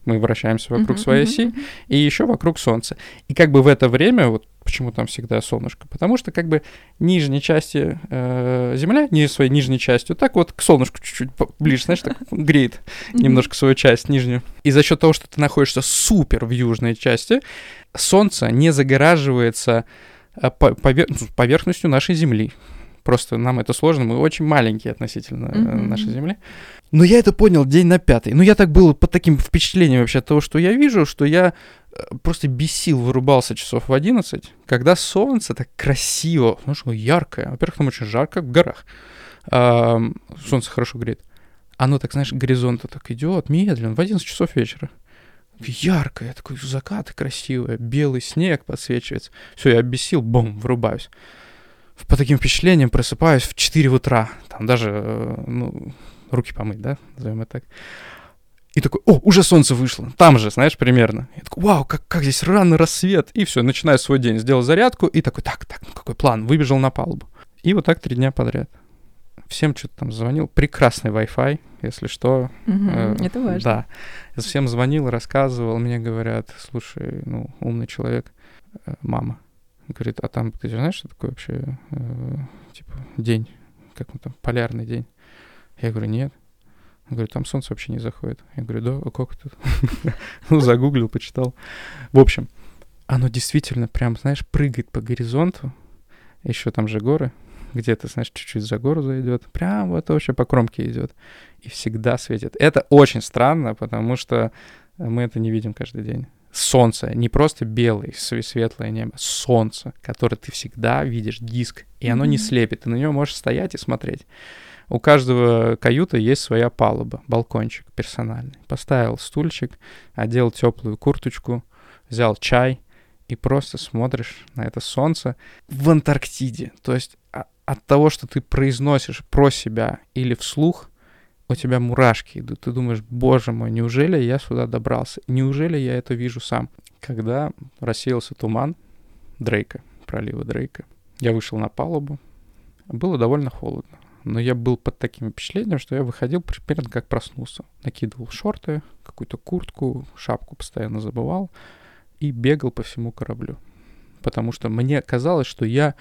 [SPEAKER 1] Мы вращаемся вокруг uh-huh, своей uh-huh. оси и еще вокруг Солнца. И как бы в это время, вот почему там всегда солнышко, потому что как бы нижней части э, Земля, не своей нижней частью, так вот к солнышку чуть-чуть ближе, знаешь, так [LAUGHS] греет немножко свою часть нижнюю. И за счет того, что ты находишься супер в южной части, Солнце не загораживается э, повер- ну, поверхностью нашей Земли. Просто нам это сложно, мы очень маленькие относительно mm-hmm. нашей Земли. Но я это понял день на пятый. Но я так был под таким впечатлением вообще от того, что я вижу, что я э, просто без сил вырубался часов в 11, когда солнце так красиво, ну что, яркое. Во-первых, там очень жарко в горах. А, солнце хорошо греет. Оно так, знаешь, горизонта так идет медленно, в 11 часов вечера. Яркое, такой закат красивый, белый снег подсвечивается. Все, я без сил, бум, врубаюсь по таким впечатлениям просыпаюсь в 4 утра. Там даже, э, ну, руки помыть, да, назовем это так. И такой, о, уже солнце вышло. Там же, знаешь, примерно. Я такой, вау, как, как здесь рано рассвет. И все, начинаю свой день. Сделал зарядку и такой, так, так, ну какой план? Выбежал на палубу. И вот так три дня подряд. Всем что-то там звонил. Прекрасный Wi-Fi, если что.
[SPEAKER 2] Угу, э, это важно.
[SPEAKER 1] Да. Всем звонил, рассказывал. Мне говорят, слушай, ну, умный человек, э, мама, Говорит, а там, ты знаешь, что такое вообще, э, типа, день, как он там, полярный день? Я говорю, нет. Он говорит, там солнце вообще не заходит. Я говорю, да, а как это? [LAUGHS] ну, загуглил, почитал. В общем, оно действительно прям, знаешь, прыгает по горизонту. Еще там же горы. Где-то, знаешь, чуть-чуть за гору зайдет. Прям вот вообще по кромке идет. И всегда светит. Это очень странно, потому что мы это не видим каждый день солнце, не просто белый, светлое небо, солнце, которое ты всегда видишь, диск, и оно mm-hmm. не слепит, ты на него можешь стоять и смотреть. У каждого каюта есть своя палуба, балкончик персональный. Поставил стульчик, одел теплую курточку, взял чай и просто смотришь на это солнце в Антарктиде. То есть а, от того, что ты произносишь про себя или вслух, у тебя мурашки идут. Ты думаешь, боже мой, неужели я сюда добрался? Неужели я это вижу сам? Когда рассеялся туман Дрейка, пролива Дрейка, я вышел на палубу. Было довольно холодно. Но я был под таким впечатлением, что я выходил примерно как проснулся. Накидывал шорты, какую-то куртку, шапку постоянно забывал и бегал по всему кораблю. Потому что мне казалось, что я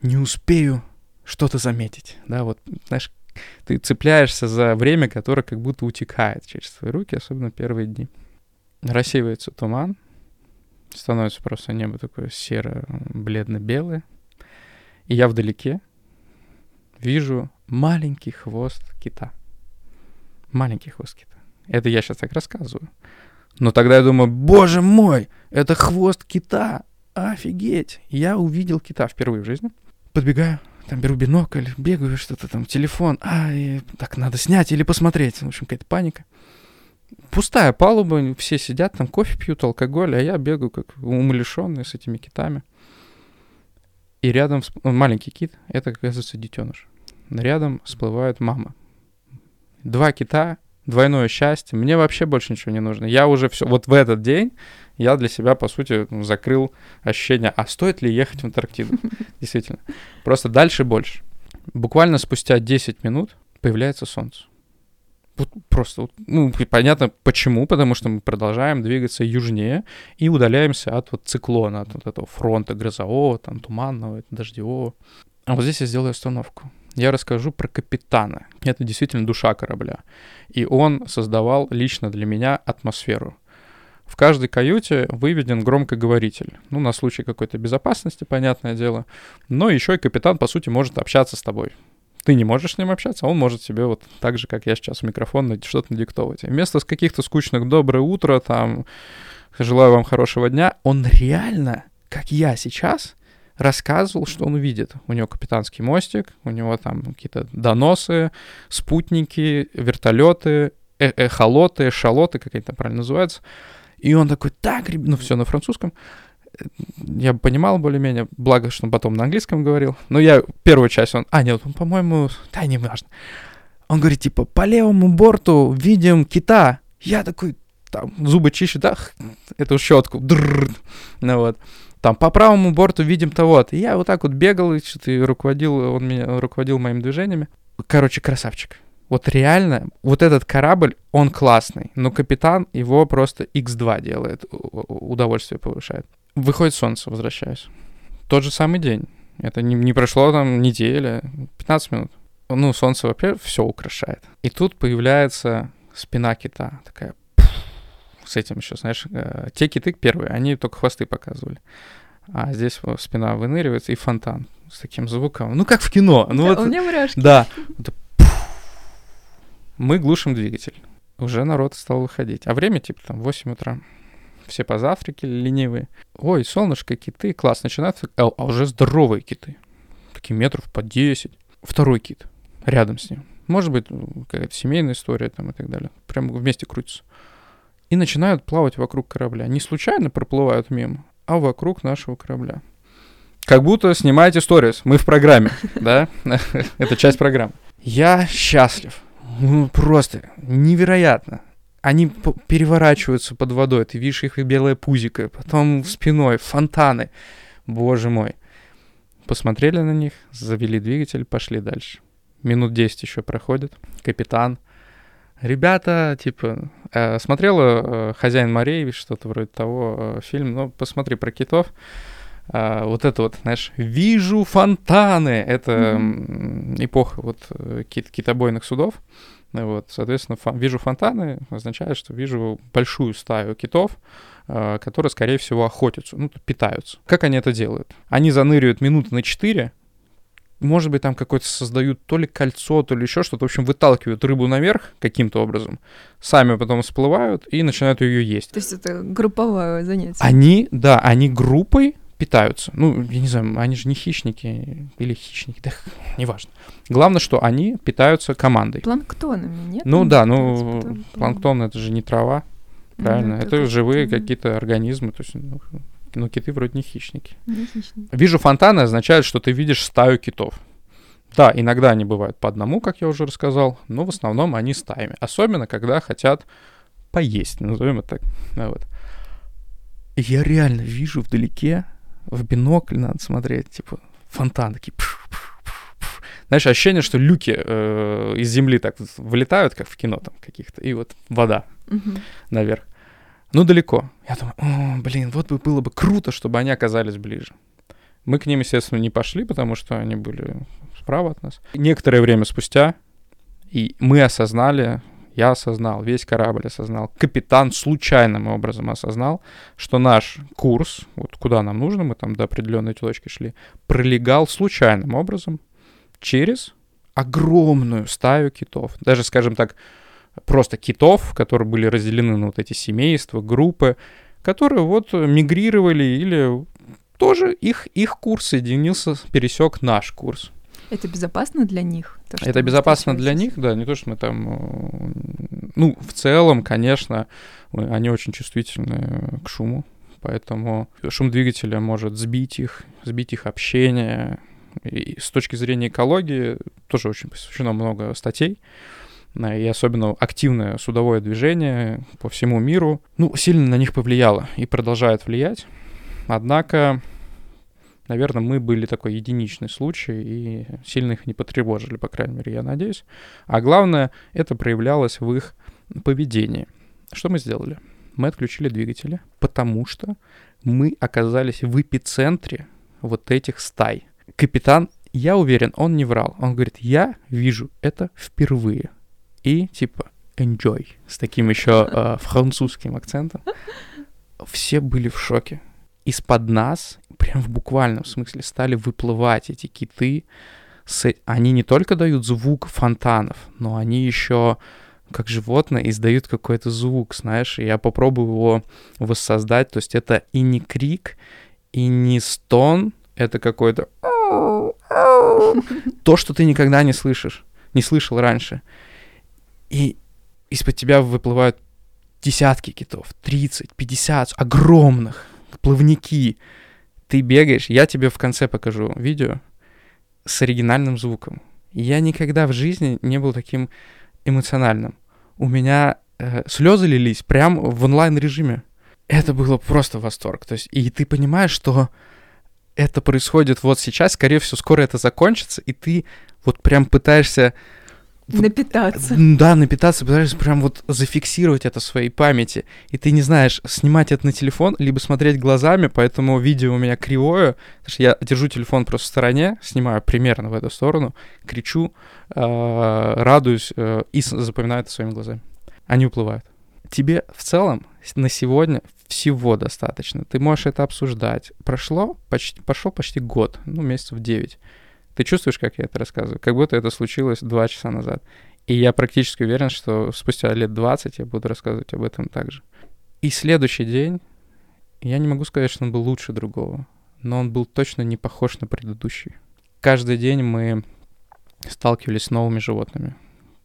[SPEAKER 1] не успею что-то заметить. Да, вот, знаешь, ты цепляешься за время, которое как будто утекает через твои руки, особенно первые дни. Рассеивается туман, становится просто небо такое серо-бледно-белое, и я вдалеке вижу маленький хвост кита. Маленький хвост кита. Это я сейчас так рассказываю. Но тогда я думаю, боже мой, это хвост кита. Офигеть. Я увидел кита впервые в жизни. Подбегаю, там беру бинокль, бегаю, что-то там, телефон, а, и, так, надо снять или посмотреть. В общем, какая-то паника. Пустая палуба, все сидят там, кофе пьют, алкоголь, а я бегаю как умалишенный с этими китами. И рядом маленький кит, это, оказывается, детеныш. Рядом всплывает мама. Два кита, двойное счастье. Мне вообще больше ничего не нужно. Я уже все. Вот в этот день я для себя, по сути, ну, закрыл ощущение, а стоит ли ехать в Антарктиду? [LAUGHS] Действительно. Просто дальше больше. Буквально спустя 10 минут появляется солнце. Вот просто, ну, понятно почему, потому что мы продолжаем двигаться южнее и удаляемся от вот циклона, от вот этого фронта грозового, там, туманного, дождевого. А вот здесь я сделаю остановку. Я расскажу про капитана. Это действительно душа корабля. И он создавал лично для меня атмосферу. В каждой каюте выведен громкоговоритель. Ну, на случай какой-то безопасности, понятное дело. Но еще и капитан, по сути, может общаться с тобой. Ты не можешь с ним общаться, а он может себе вот так же, как я сейчас в микрофон, что-то надиктовывать. И вместо каких-то скучных «доброе утро», там, «желаю вам хорошего дня», он реально, как я сейчас, рассказывал, что он увидит. У него капитанский мостик, у него там какие-то доносы, спутники, вертолеты, э эхолоты, шалоты, как они там правильно называются. И он такой, так, ну все на французском. Я понимал более-менее, благо, что он потом на английском говорил. Но я первую часть, он, а, нет, он, по-моему, да, не важно. Он говорит, типа, по левому борту видим кита. Я такой, там, зубы чищу, да, эту щетку, ну вот. Там по правому борту видим того. И я вот так вот бегал и что-то руководил, он меня руководил моими движениями. Короче, красавчик. Вот реально, вот этот корабль, он классный, но капитан его просто x2 делает, удовольствие повышает. Выходит солнце, возвращаюсь. Тот же самый день. Это не, не прошло там неделя, 15 минут. Ну, солнце, во-первых, все украшает. И тут появляется спина кита, такая с этим еще, знаешь, э, те киты первые, они только хвосты показывали. А здесь спина выныривается и фонтан с таким звуком. Ну, как в кино. Ну,
[SPEAKER 2] да,
[SPEAKER 1] вот,
[SPEAKER 2] у меня мурашки.
[SPEAKER 1] Да. Мы глушим двигатель. Уже народ стал выходить. А время типа там 8 утра. Все позавтракали, ленивые. Ой, солнышко, киты, класс, начинают... А, а уже здоровые киты. Такие метров по 10. Второй кит рядом с ним. Может быть, какая-то семейная история там и так далее. Прям вместе крутятся. И начинают плавать вокруг корабля. Не случайно проплывают мимо, а вокруг нашего корабля. Как будто снимаете сторис. Мы в программе, [LAUGHS] да? [LAUGHS] Это часть программы. Я счастлив ну, просто невероятно. Они переворачиваются под водой, ты видишь их белое пузико, потом спиной, фонтаны. Боже мой. Посмотрели на них, завели двигатель, пошли дальше. Минут 10 еще проходит. Капитан. Ребята, типа, э, смотрела э, «Хозяин морей», что-то вроде того, э, фильм, ну, посмотри про китов. Uh, вот это вот, знаешь, вижу фонтаны. Это mm-hmm. эпоха вот кит- китобойных судов. Вот, соответственно, фон- вижу фонтаны означает, что вижу большую стаю китов, которые, скорее всего, охотятся, ну, питаются. Как они это делают? Они заныривают минуты на 4, может быть, там какое-то создают то ли кольцо, то ли еще что-то. В общем, выталкивают рыбу наверх каким-то образом, сами потом всплывают и начинают ее есть.
[SPEAKER 2] То есть это групповое занятие?
[SPEAKER 1] Они, да, они группой питаются. Ну, я не знаю, они же не хищники или хищники, да, [LAUGHS] неважно. Главное, что они питаются командой.
[SPEAKER 2] Планктонами, нет?
[SPEAKER 1] Ну да, ну, планктон это же не трава, правильно? Ну, это, это живые какие-то организмы, то есть ну, но киты вроде не хищники.
[SPEAKER 2] Не хищники.
[SPEAKER 1] Вижу фонтаны означает, что ты видишь стаю китов. Да, иногда они бывают по одному, как я уже рассказал, но в основном они стаями. Особенно, когда хотят поесть, назовем это так. Вот. И я реально вижу вдалеке, в бинокль надо смотреть, типа фонтан такие. Знаешь, ощущение, что люки э, из земли так вылетают, как в кино там каких-то, и вот вода угу. наверх. Ну, далеко. Я думаю, о, блин, вот бы было бы круто, чтобы они оказались ближе. Мы к ним, естественно, не пошли, потому что они были справа от нас. Некоторое время спустя, и мы осознали, я осознал, весь корабль осознал, капитан случайным образом осознал, что наш курс, вот куда нам нужно, мы там до определенной точки шли, пролегал случайным образом через огромную стаю китов. Даже, скажем так, просто китов, которые были разделены на вот эти семейства, группы, которые вот мигрировали или тоже их, их курс соединился, пересек наш курс.
[SPEAKER 2] Это безопасно для них?
[SPEAKER 1] То, Это безопасно для них, да, не то, что мы там... Э, ну, в целом, конечно, они очень чувствительны к шуму, поэтому шум двигателя может сбить их, сбить их общение. И с точки зрения экологии тоже очень посвящено много статей и особенно активное судовое движение по всему миру, ну, сильно на них повлияло и продолжает влиять. Однако, наверное, мы были такой единичный случай и сильно их не потревожили, по крайней мере, я надеюсь. А главное, это проявлялось в их поведении. Что мы сделали? Мы отключили двигатели, потому что мы оказались в эпицентре вот этих стай. Капитан, я уверен, он не врал. Он говорит, я вижу это впервые и типа enjoy с таким еще [LAUGHS] э, французским акцентом. Все были в шоке. Из-под нас, прям в буквальном смысле, стали выплывать эти киты. С... Они не только дают звук фонтанов, но они еще как животное издают какой-то звук, знаешь, и я попробую его воссоздать, то есть это и не крик, и не стон, это какой-то [LAUGHS] то, что ты никогда не слышишь, не слышал раньше и из-под тебя выплывают десятки китов, 30, 50, огромных, плавники. Ты бегаешь, я тебе в конце покажу видео с оригинальным звуком. Я никогда в жизни не был таким эмоциональным. У меня э, слезы лились прям в онлайн-режиме. Это было просто восторг. То есть, и ты понимаешь, что это происходит вот сейчас, скорее всего, скоро это закончится, и ты вот прям пытаешься
[SPEAKER 2] Напитаться.
[SPEAKER 1] Да, напитаться, пытаешься прям вот зафиксировать это в своей памяти. И ты не знаешь, снимать это на телефон, либо смотреть глазами, поэтому видео у меня кривое. Потому что я держу телефон просто в стороне, снимаю примерно в эту сторону, кричу, э, радуюсь э, и запоминаю это своими глазами. Они уплывают. Тебе в целом на сегодня всего достаточно. Ты можешь это обсуждать. Прошло почти, пошел почти год, ну, месяцев 9. Ты чувствуешь, как я это рассказываю? Как будто это случилось два часа назад. И я практически уверен, что спустя лет 20 я буду рассказывать об этом также. И следующий день, я не могу сказать, что он был лучше другого, но он был точно не похож на предыдущий. Каждый день мы сталкивались с новыми животными.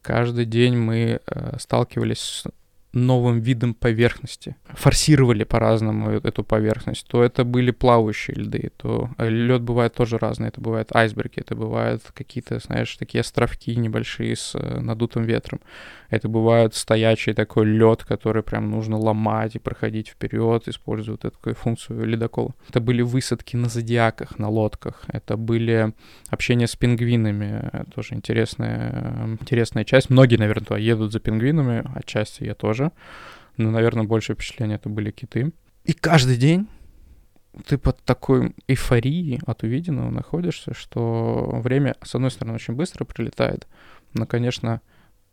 [SPEAKER 1] Каждый день мы э, сталкивались с новым видом поверхности. Форсировали по-разному эту поверхность. То это были плавающие льды, то э, лед бывает тоже разный. Это бывают айсберги, это бывают какие-то, знаешь, такие островки небольшие с э, надутым ветром. Это бывает стоячий такой лед, который прям нужно ломать и проходить вперед, используя вот такую функцию ледокола. Это были высадки на зодиаках, на лодках. Это были общения с пингвинами, тоже интересная, интересная часть. Многие, наверное, туда едут за пингвинами, отчасти я тоже. Но, наверное, большее впечатление это были киты. И каждый день ты под такой эйфорией от увиденного находишься, что время, с одной стороны, очень быстро прилетает, но, конечно,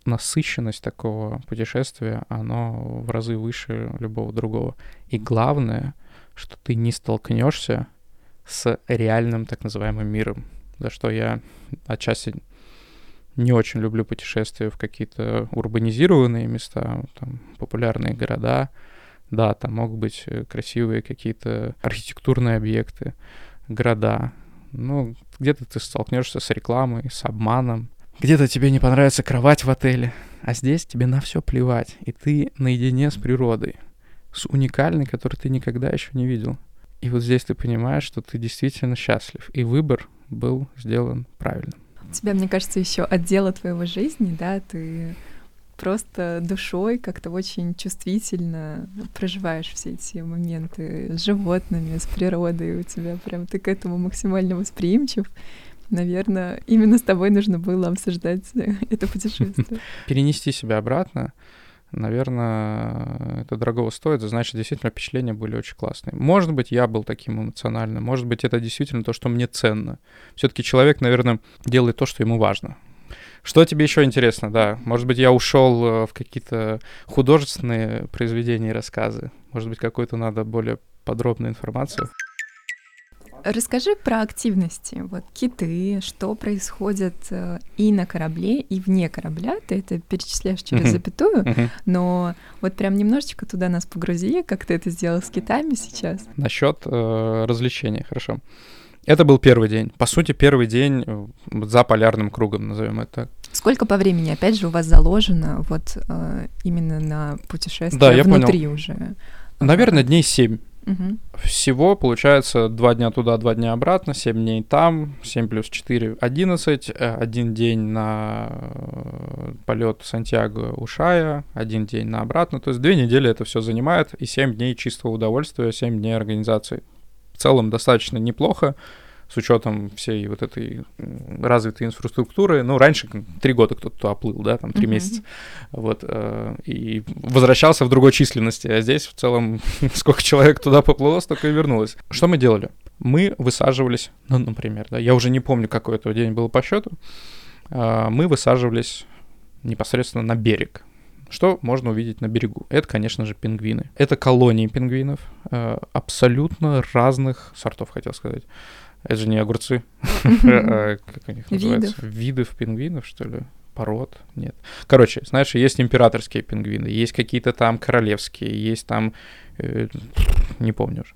[SPEAKER 1] насыщенность такого путешествия, оно в разы выше любого другого. И главное, что ты не столкнешься с реальным так называемым миром. за что я отчасти не очень люблю путешествия в какие-то урбанизированные места, там, популярные города. Да, там могут быть э, красивые какие-то архитектурные объекты, города. Ну, где-то ты столкнешься с рекламой, с обманом. Где-то тебе не понравится кровать в отеле, а здесь тебе на все плевать, и ты наедине с природой, с уникальной, которую ты никогда еще не видел. И вот здесь ты понимаешь, что ты действительно счастлив, и выбор был сделан правильным.
[SPEAKER 2] Тебя, мне кажется, еще отдела твоего жизни, да, ты просто душой как-то очень чувствительно проживаешь все эти моменты с животными, с природой, у тебя прям ты к этому максимально восприимчив. Наверное, именно с тобой нужно было обсуждать это путешествие.
[SPEAKER 1] Перенести себя обратно, наверное, это дорого стоит, значит, действительно впечатления были очень классные. Может быть, я был таким эмоциональным, может быть, это действительно то, что мне ценно. Все-таки человек, наверное, делает то, что ему важно. Что тебе еще интересно, да? Может быть, я ушел э, в какие-то художественные произведения и рассказы. Может быть, какую-то надо более подробную информацию.
[SPEAKER 2] Расскажи про активности. Вот киты, что происходит э, и на корабле, и вне корабля. Ты это перечисляешь через uh-huh. запятую, uh-huh. но вот прям немножечко туда нас погрузи, как ты это сделал с китами сейчас.
[SPEAKER 1] Насчет э, развлечений, хорошо. Это был первый день. По сути, первый день э, за полярным кругом, назовем это так.
[SPEAKER 2] Сколько по времени, опять же, у вас заложено вот э, именно на путешествие да, я внутри понял. уже?
[SPEAKER 1] Наверное, дней семь. Всего получается два дня туда, два дня обратно, 7 дней там, 7 плюс 4, 11, один день на э, полет Сантьяго Ушая, один день на обратно, то есть две недели это все занимает, и 7 дней чистого удовольствия, 7 дней организации. В целом достаточно неплохо с учетом всей вот этой развитой инфраструктуры. Ну, раньше три года кто-то туда плыл, да, там три mm-hmm. месяца. Вот, э, и возвращался в другой численности. А здесь в целом [LAUGHS] сколько человек туда поплыло, столько и вернулось. Что мы делали? Мы высаживались, ну, например, да, я уже не помню, какой это день был по счету, э, мы высаживались непосредственно на берег. Что можно увидеть на берегу? Это, конечно же, пингвины. Это колонии пингвинов, э, абсолютно разных сортов, хотел сказать. Это же не огурцы. [LAUGHS] А, как у них называется? Видов пингвинов, что ли? пород, нет. Короче, знаешь, есть императорские пингвины, есть какие-то там королевские, есть там, э, не помню уже.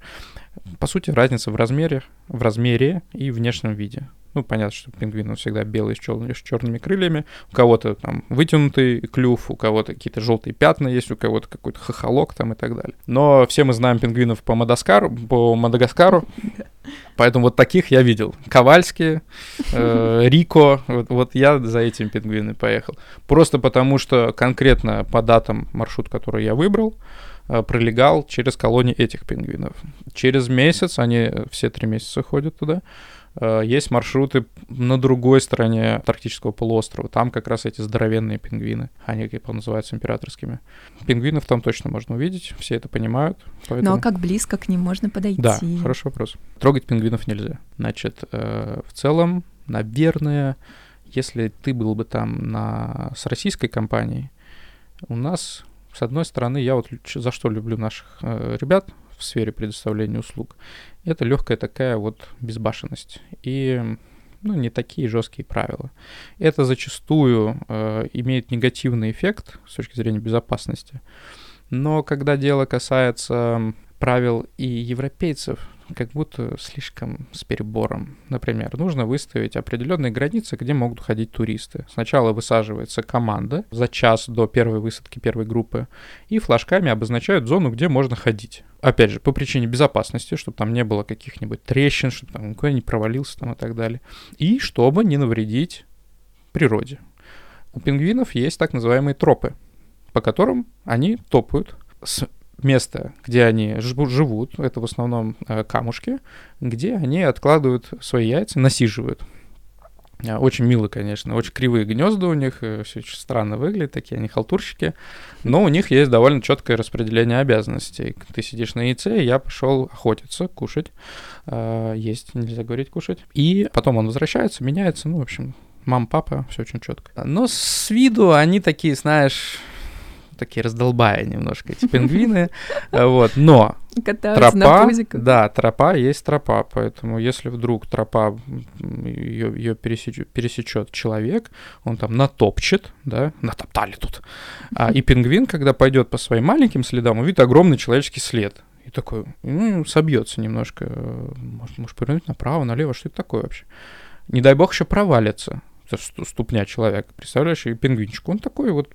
[SPEAKER 1] По сути, разница в размере, в размере и внешнем виде. Ну, понятно, что пингвин всегда белый с, чер- с черными крыльями. У кого-то там вытянутый клюв, у кого-то какие-то желтые пятна есть, у кого-то какой-то хохолок там и так далее. Но все мы знаем пингвинов по Мадагаскару, по Мадагаскару. [LAUGHS] Поэтому вот таких я видел. Ковальский, э, Рико, вот, вот я за этим пингвинами поехал. Просто потому, что конкретно по датам маршрут, который я выбрал, э, пролегал через колонии этих пингвинов. Через месяц, они все три месяца ходят туда, Э, есть маршруты на другой стороне Антарктического полуострова. Там как раз эти здоровенные пингвины. Они, как называются, императорскими. Пингвинов там точно можно увидеть, все это понимают.
[SPEAKER 2] Поэтому... Ну а как близко к ним можно подойти?
[SPEAKER 1] Да, хороший вопрос. Трогать пингвинов нельзя. Значит, э, в целом, наверное, если ты был бы там на... с российской компанией, у нас, с одной стороны, я вот за что люблю наших э, ребят в сфере предоставления услуг, это легкая такая вот безбашенность. И ну, не такие жесткие правила. Это зачастую э, имеет негативный эффект с точки зрения безопасности. Но когда дело касается правил и европейцев, как будто слишком с перебором. Например, нужно выставить определенные границы, где могут ходить туристы. Сначала высаживается команда за час до первой высадки первой группы, и флажками обозначают зону, где можно ходить. Опять же, по причине безопасности, чтобы там не было каких-нибудь трещин, чтобы там никуда не провалился там и так далее. И чтобы не навредить природе. У пингвинов есть так называемые тропы, по которым они топают с место, где они живут, это в основном э, камушки, где они откладывают свои яйца, насиживают. Э, очень мило, конечно, очень кривые гнезда у них, э, все очень странно выглядит, такие они халтурщики, но у них есть довольно четкое распределение обязанностей. Ты сидишь на яйце, я пошел охотиться, кушать, есть, нельзя говорить кушать, и потом он возвращается, меняется, ну, в общем, мам, папа, все очень четко. Но с виду они такие, знаешь, такие раздолбая немножко эти пингвины, вот, но тропа, да, тропа есть тропа, поэтому если вдруг тропа ее, пересечет, человек, он там натопчет, да, натоптали тут, а, и [LAUGHS] пингвин, когда пойдет по своим маленьким следам, увидит огромный человеческий след, и такой, ну, собьется немножко, может, может повернуть направо, налево, что это такое вообще? Не дай бог еще провалится, это ступня человека, представляешь, и пингвинчик, он такой вот,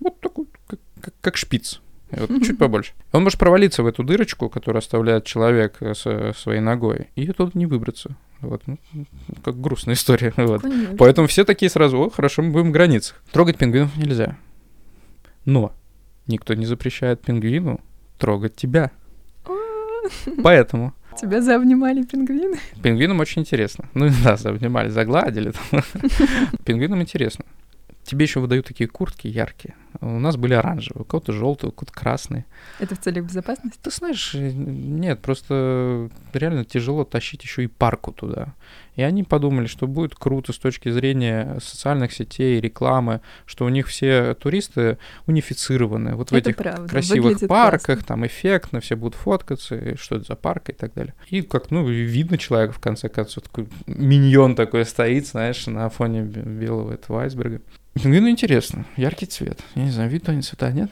[SPEAKER 1] вот такой, как, как, как шпиц, вот чуть побольше. Он может провалиться в эту дырочку, которую оставляет человек э, с своей ногой, и оттуда не выбраться. Вот, ну, как грустная история. [LAUGHS] Вот.
[SPEAKER 2] Конечно.
[SPEAKER 1] Поэтому все такие сразу, о, хорошо, мы будем в границах. Трогать пингвинов нельзя. Но никто не запрещает пингвину трогать тебя. Поэтому
[SPEAKER 2] Тебя заобнимали пингвины?
[SPEAKER 1] пингвинам очень интересно. Ну [LAUGHS] да, заобнимали, загладили. [LAUGHS] Пингвинам интересно. Тебе еще выдают такие куртки яркие. У нас были оранжевые, у кого-то желтые, у кого-то красные.
[SPEAKER 2] Это в целях безопасности?
[SPEAKER 1] Ты знаешь, э, нет, просто реально тяжело тащить еще и парку туда. И они подумали, что будет круто с точки зрения социальных сетей, рекламы, что у них все туристы унифицированы. Вот в
[SPEAKER 2] Это
[SPEAKER 1] этих
[SPEAKER 2] правда,
[SPEAKER 1] красивых
[SPEAKER 2] выглядит
[SPEAKER 1] парках,
[SPEAKER 2] классно.
[SPEAKER 1] там эффектно, все будут фоткаться, и что это за парк и так далее. И как, ну, видно человека, в конце концов, такой миньон такой стоит, знаешь, на фоне бе- белого этого айсберга. Пингвину интересно, яркий цвет. Я не знаю, видно они цвета, нет?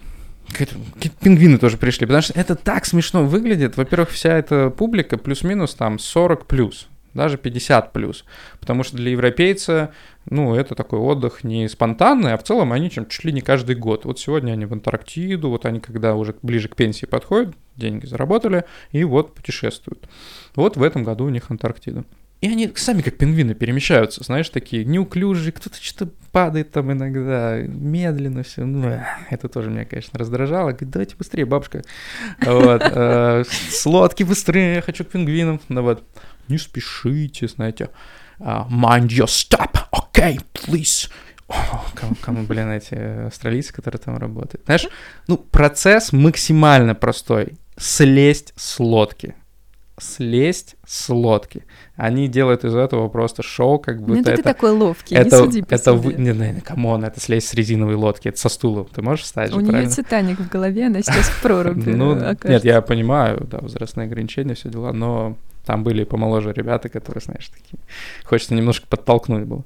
[SPEAKER 1] Какие-то пингвины тоже пришли, потому что это так смешно выглядит. Во-первых, вся эта публика плюс-минус там 40 плюс, даже 50 плюс. Потому что для европейца, ну, это такой отдых не спонтанный, а в целом они чем чуть ли не каждый год. Вот сегодня они в Антарктиду, вот они когда уже ближе к пенсии подходят, деньги заработали, и вот путешествуют. Вот в этом году у них Антарктида. И они сами как пингвины перемещаются, знаешь, такие неуклюжие, кто-то что-то падает там иногда, медленно все. Ну, эх, это тоже меня, конечно, раздражало. Говорит, давайте быстрее, бабушка. Вот. э, С лодки быстрее, я хочу к пингвинам. Ну вот. Не спешите, знаете. А, Mind your step, okay, please. Кому, кому, блин, эти австралийцы, которые там работают. Знаешь, ну, процесс максимально простой. Слезть с лодки. Слезть с лодки. Они делают из этого просто шоу, как
[SPEAKER 2] Ну,
[SPEAKER 1] будто
[SPEAKER 2] это ты
[SPEAKER 1] это...
[SPEAKER 2] такой ловкий,
[SPEAKER 1] Это,
[SPEAKER 2] не суди по
[SPEAKER 1] это
[SPEAKER 2] себе.
[SPEAKER 1] вы... Не, не, не, come on, это слезть с резиновой лодки, это со стула. Ты можешь встать же,
[SPEAKER 2] У нее
[SPEAKER 1] правильно?
[SPEAKER 2] Титаник в голове, она сейчас в проруби [LAUGHS]
[SPEAKER 1] Ну,
[SPEAKER 2] окажется.
[SPEAKER 1] нет, я понимаю, да, возрастные ограничения, все дела, но там были и помоложе ребята, которые, знаешь, такие... Хочется немножко подтолкнуть было.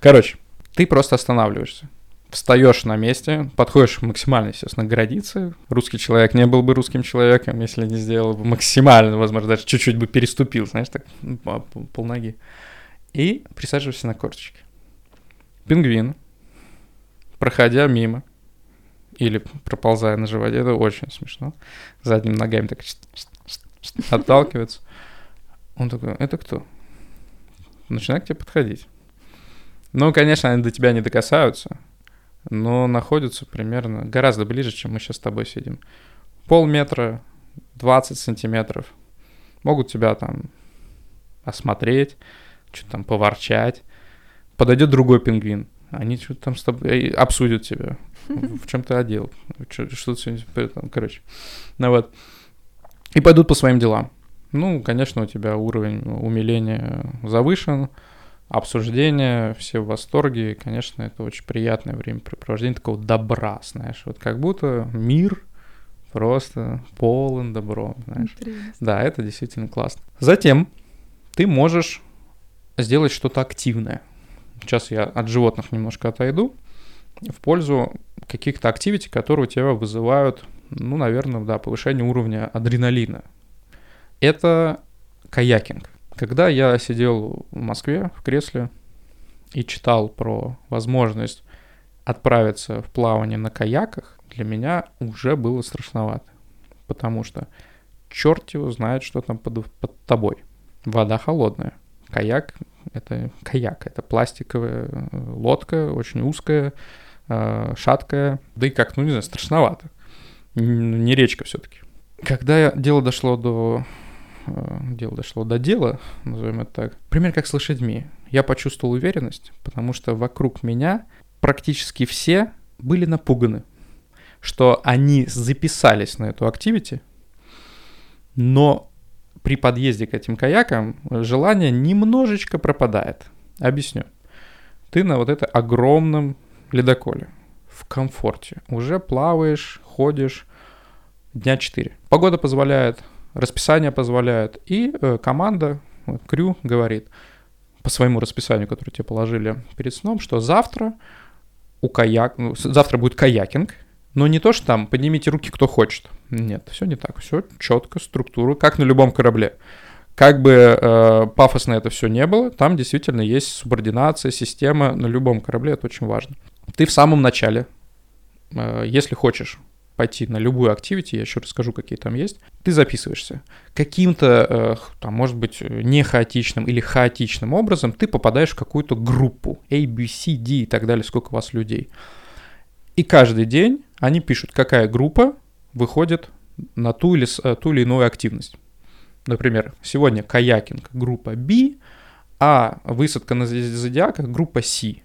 [SPEAKER 1] Короче, ты просто останавливаешься. Встаешь на месте, подходишь максимально, естественно, к границе. Русский человек не был бы русским человеком, если не сделал бы максимально, возможно, даже чуть-чуть бы переступил, знаешь, так, ну, по пол- полноги. И присаживаешься на корточки. Пингвин, проходя мимо, или проползая на животе, это очень смешно. Задними ногами так отталкивается. Он такой, это кто? Начинает к тебе подходить. Ну, конечно, они до тебя не докасаются, но находятся примерно гораздо ближе, чем мы сейчас с тобой сидим. Полметра, 20 сантиметров. Могут тебя там осмотреть, что-то там поворчать. Подойдет другой пингвин. Они что-то там с тобой обсудят тебя. В чем ты одел? Что ты сегодня... Короче. Ну вот. И пойдут по своим делам. Ну, конечно, у тебя уровень умиления завышен, обсуждение, все в восторге, и, конечно, это очень приятное времяпрепровождение такого добра, знаешь, вот как будто мир просто полон добром, знаешь.
[SPEAKER 2] Интересно.
[SPEAKER 1] Да, это действительно классно. Затем ты можешь сделать что-то активное. Сейчас я от животных немножко отойду в пользу каких-то активити, которые у тебя вызывают, ну, наверное, да, повышение уровня адреналина. Это каякинг. Когда я сидел в Москве в кресле и читал про возможность отправиться в плавание на каяках, для меня уже было страшновато. Потому что черт его знает, что там под, под тобой. Вода холодная. Каяк — это каяк, это пластиковая э, лодка, очень узкая, э, шаткая, да и как, ну не знаю, страшновато. Не речка все-таки. Когда дело дошло до дело дошло до дела, назовем это так, пример как с лошадьми. Я почувствовал уверенность, потому что вокруг меня практически все были напуганы, что они записались на эту активити, но при подъезде к этим каякам желание немножечко пропадает. Объясню. Ты на вот это огромном ледоколе в комфорте уже плаваешь, ходишь дня 4. Погода позволяет расписание позволяет, и э, команда, крю говорит по своему расписанию, которое тебе положили перед сном, что завтра у каяк, ну, завтра будет каякинг, но не то, что там поднимите руки, кто хочет. Нет, все не так. Все четко, структура, как на любом корабле. Как бы э, пафосно это все не было, там действительно есть субординация, система на любом корабле, это очень важно. Ты в самом начале, э, если хочешь пойти на любую активити, я еще расскажу, какие там есть, ты записываешься. Каким-то, э, там, может быть, не хаотичным или хаотичным образом ты попадаешь в какую-то группу A, B, C, D и так далее, сколько у вас людей. И каждый день они пишут, какая группа выходит на ту или, э, ту или иную активность. Например, сегодня каякинг группа B, а высадка на зодиаках группа C.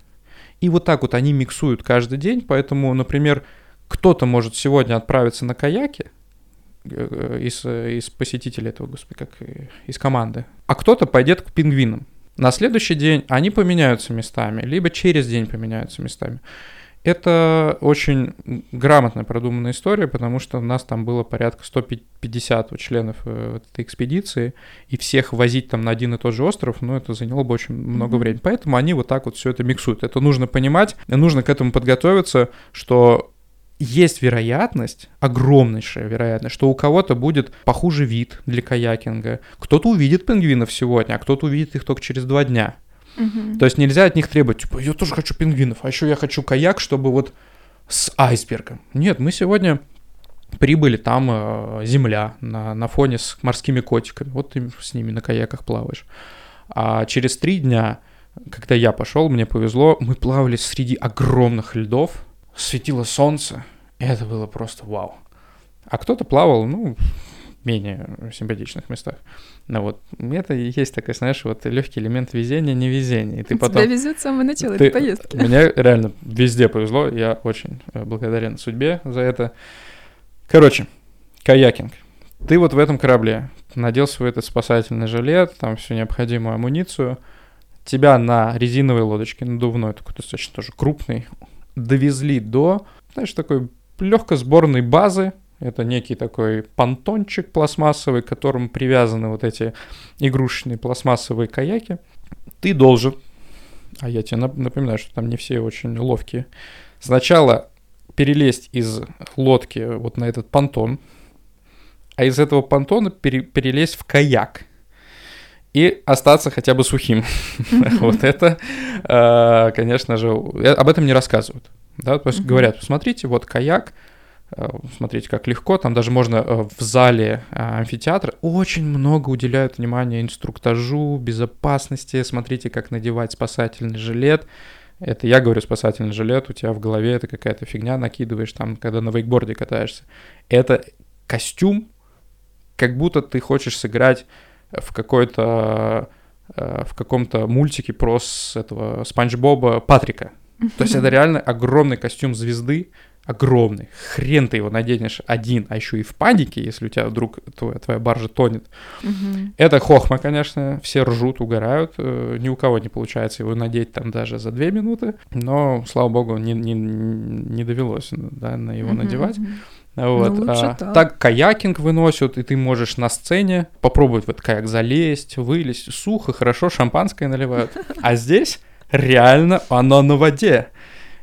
[SPEAKER 1] И вот так вот они миксуют каждый день, поэтому, например, кто-то может сегодня отправиться на каяке э, из, из посетителей этого, господи, как из команды, а кто-то пойдет к пингвинам. На следующий день они поменяются местами, либо через день поменяются местами. Это очень грамотно продуманная история, потому что у нас там было порядка 150 членов э, этой экспедиции, и всех возить там на один и тот же остров, ну, это заняло бы очень много mm-hmm. времени. Поэтому они вот так вот все это миксуют. Это нужно понимать, нужно к этому подготовиться, что есть вероятность, огромнейшая вероятность, что у кого-то будет похуже вид для каякинга. Кто-то увидит пингвинов сегодня, а кто-то увидит их только через два дня. Угу. То есть нельзя от них требовать, типа, я тоже хочу пингвинов, а еще я хочу каяк, чтобы вот с айсбергом. Нет, мы сегодня прибыли, там э, земля на, на фоне с морскими котиками. Вот ты с ними на каяках плаваешь. А через три дня, когда я пошел, мне повезло, мы плавали среди огромных льдов, светило солнце, и это было просто вау. А кто-то плавал, ну, менее симпатичных местах. Ну вот, это и есть такой, знаешь, вот легкий элемент везения, невезения. И ты
[SPEAKER 2] Тебя
[SPEAKER 1] потом...
[SPEAKER 2] везет с самого начала ты... этой поездки.
[SPEAKER 1] Мне реально везде повезло, я очень э, благодарен судьбе за это. Короче, каякинг. Ты вот в этом корабле надел свой этот спасательный жилет, там всю необходимую амуницию, тебя на резиновой лодочке, надувной, такой достаточно тоже крупный, довезли до, знаешь, такой легкой сборной базы, это некий такой понтончик пластмассовый, к которому привязаны вот эти игрушечные пластмассовые каяки. Ты должен, а я тебе напоминаю, что там не все очень ловкие, сначала перелезть из лодки вот на этот понтон, а из этого понтона пере, перелезть в каяк и остаться хотя бы сухим. Вот это, э, конечно же, об этом не рассказывают. Да, то есть говорят, посмотрите, вот каяк, Э, смотрите, как легко. Там даже можно э, в зале амфитеатра очень много уделяют внимания инструктажу, безопасности. Смотрите, как надевать спасательный жилет. Это я говорю спасательный жилет, у тебя в голове это какая-то фигня накидываешь там, когда на вейкборде катаешься. Это костюм, как будто ты хочешь сыграть в какой-то в каком-то мультике про с этого Спанч Боба Патрика. То есть это [LAUGHS] реально огромный костюм звезды, огромный. Хрен ты его наденешь один, а еще и в панике, если у тебя вдруг твоя, твоя баржа тонет. Угу. Это хохма, конечно, все ржут, угорают. Э, ни у кого не получается его надеть там даже за две минуты, но, слава богу, не, не, не довелось да, на его угу, надевать. Угу. Вот. Ну, а, так. так каякинг выносят, и ты можешь на сцене попробовать в этот каяк залезть, вылезть. Сухо, хорошо, шампанское наливают. [LAUGHS] А здесь реально оно на воде.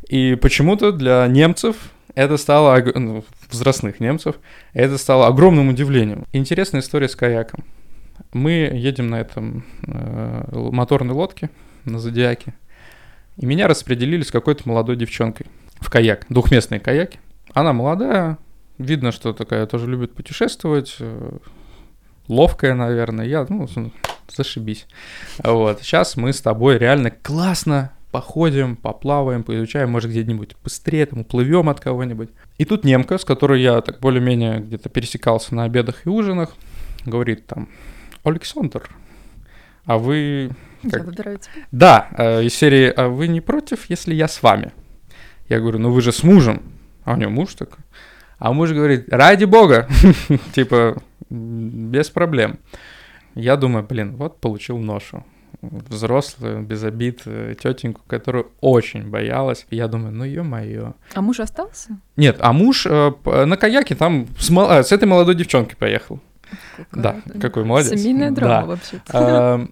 [SPEAKER 1] И почему-то для немцев это стало, ну, взрослых немцев, это стало огромным удивлением. Интересная история с каяком. Мы едем на этом э, моторной лодке, на Зодиаке, и меня распределили с какой-то молодой девчонкой в каяк, двухместные каяки. Она молодая, видно, что такая тоже любит путешествовать, э, ловкая, наверное. Я, ну, зашибись. Вот, сейчас мы с тобой реально классно походим, поплаваем, поизучаем, может, где-нибудь быстрее, там, уплывем от кого-нибудь. И тут немка, с которой я так более-менее где-то пересекался на обедах и ужинах, говорит там, Александр, а вы...
[SPEAKER 2] Как... Я выбираю тебя.
[SPEAKER 1] Да, э, из серии «А вы не против, если я с вами?» Я говорю, ну вы же с мужем. А у него муж такой. А муж говорит, ради бога, [LAUGHS] типа, без проблем. Я думаю, блин, вот получил ношу взрослую, без обид, э, тетеньку, которую очень боялась. Я думаю, ну ё-моё.
[SPEAKER 2] А муж остался?
[SPEAKER 1] Нет, а муж э, на каяке там с. Э, с этой молодой девчонкой поехал. Да, какой молодец.
[SPEAKER 2] Семейная драма
[SPEAKER 1] Да.
[SPEAKER 2] вообще-то.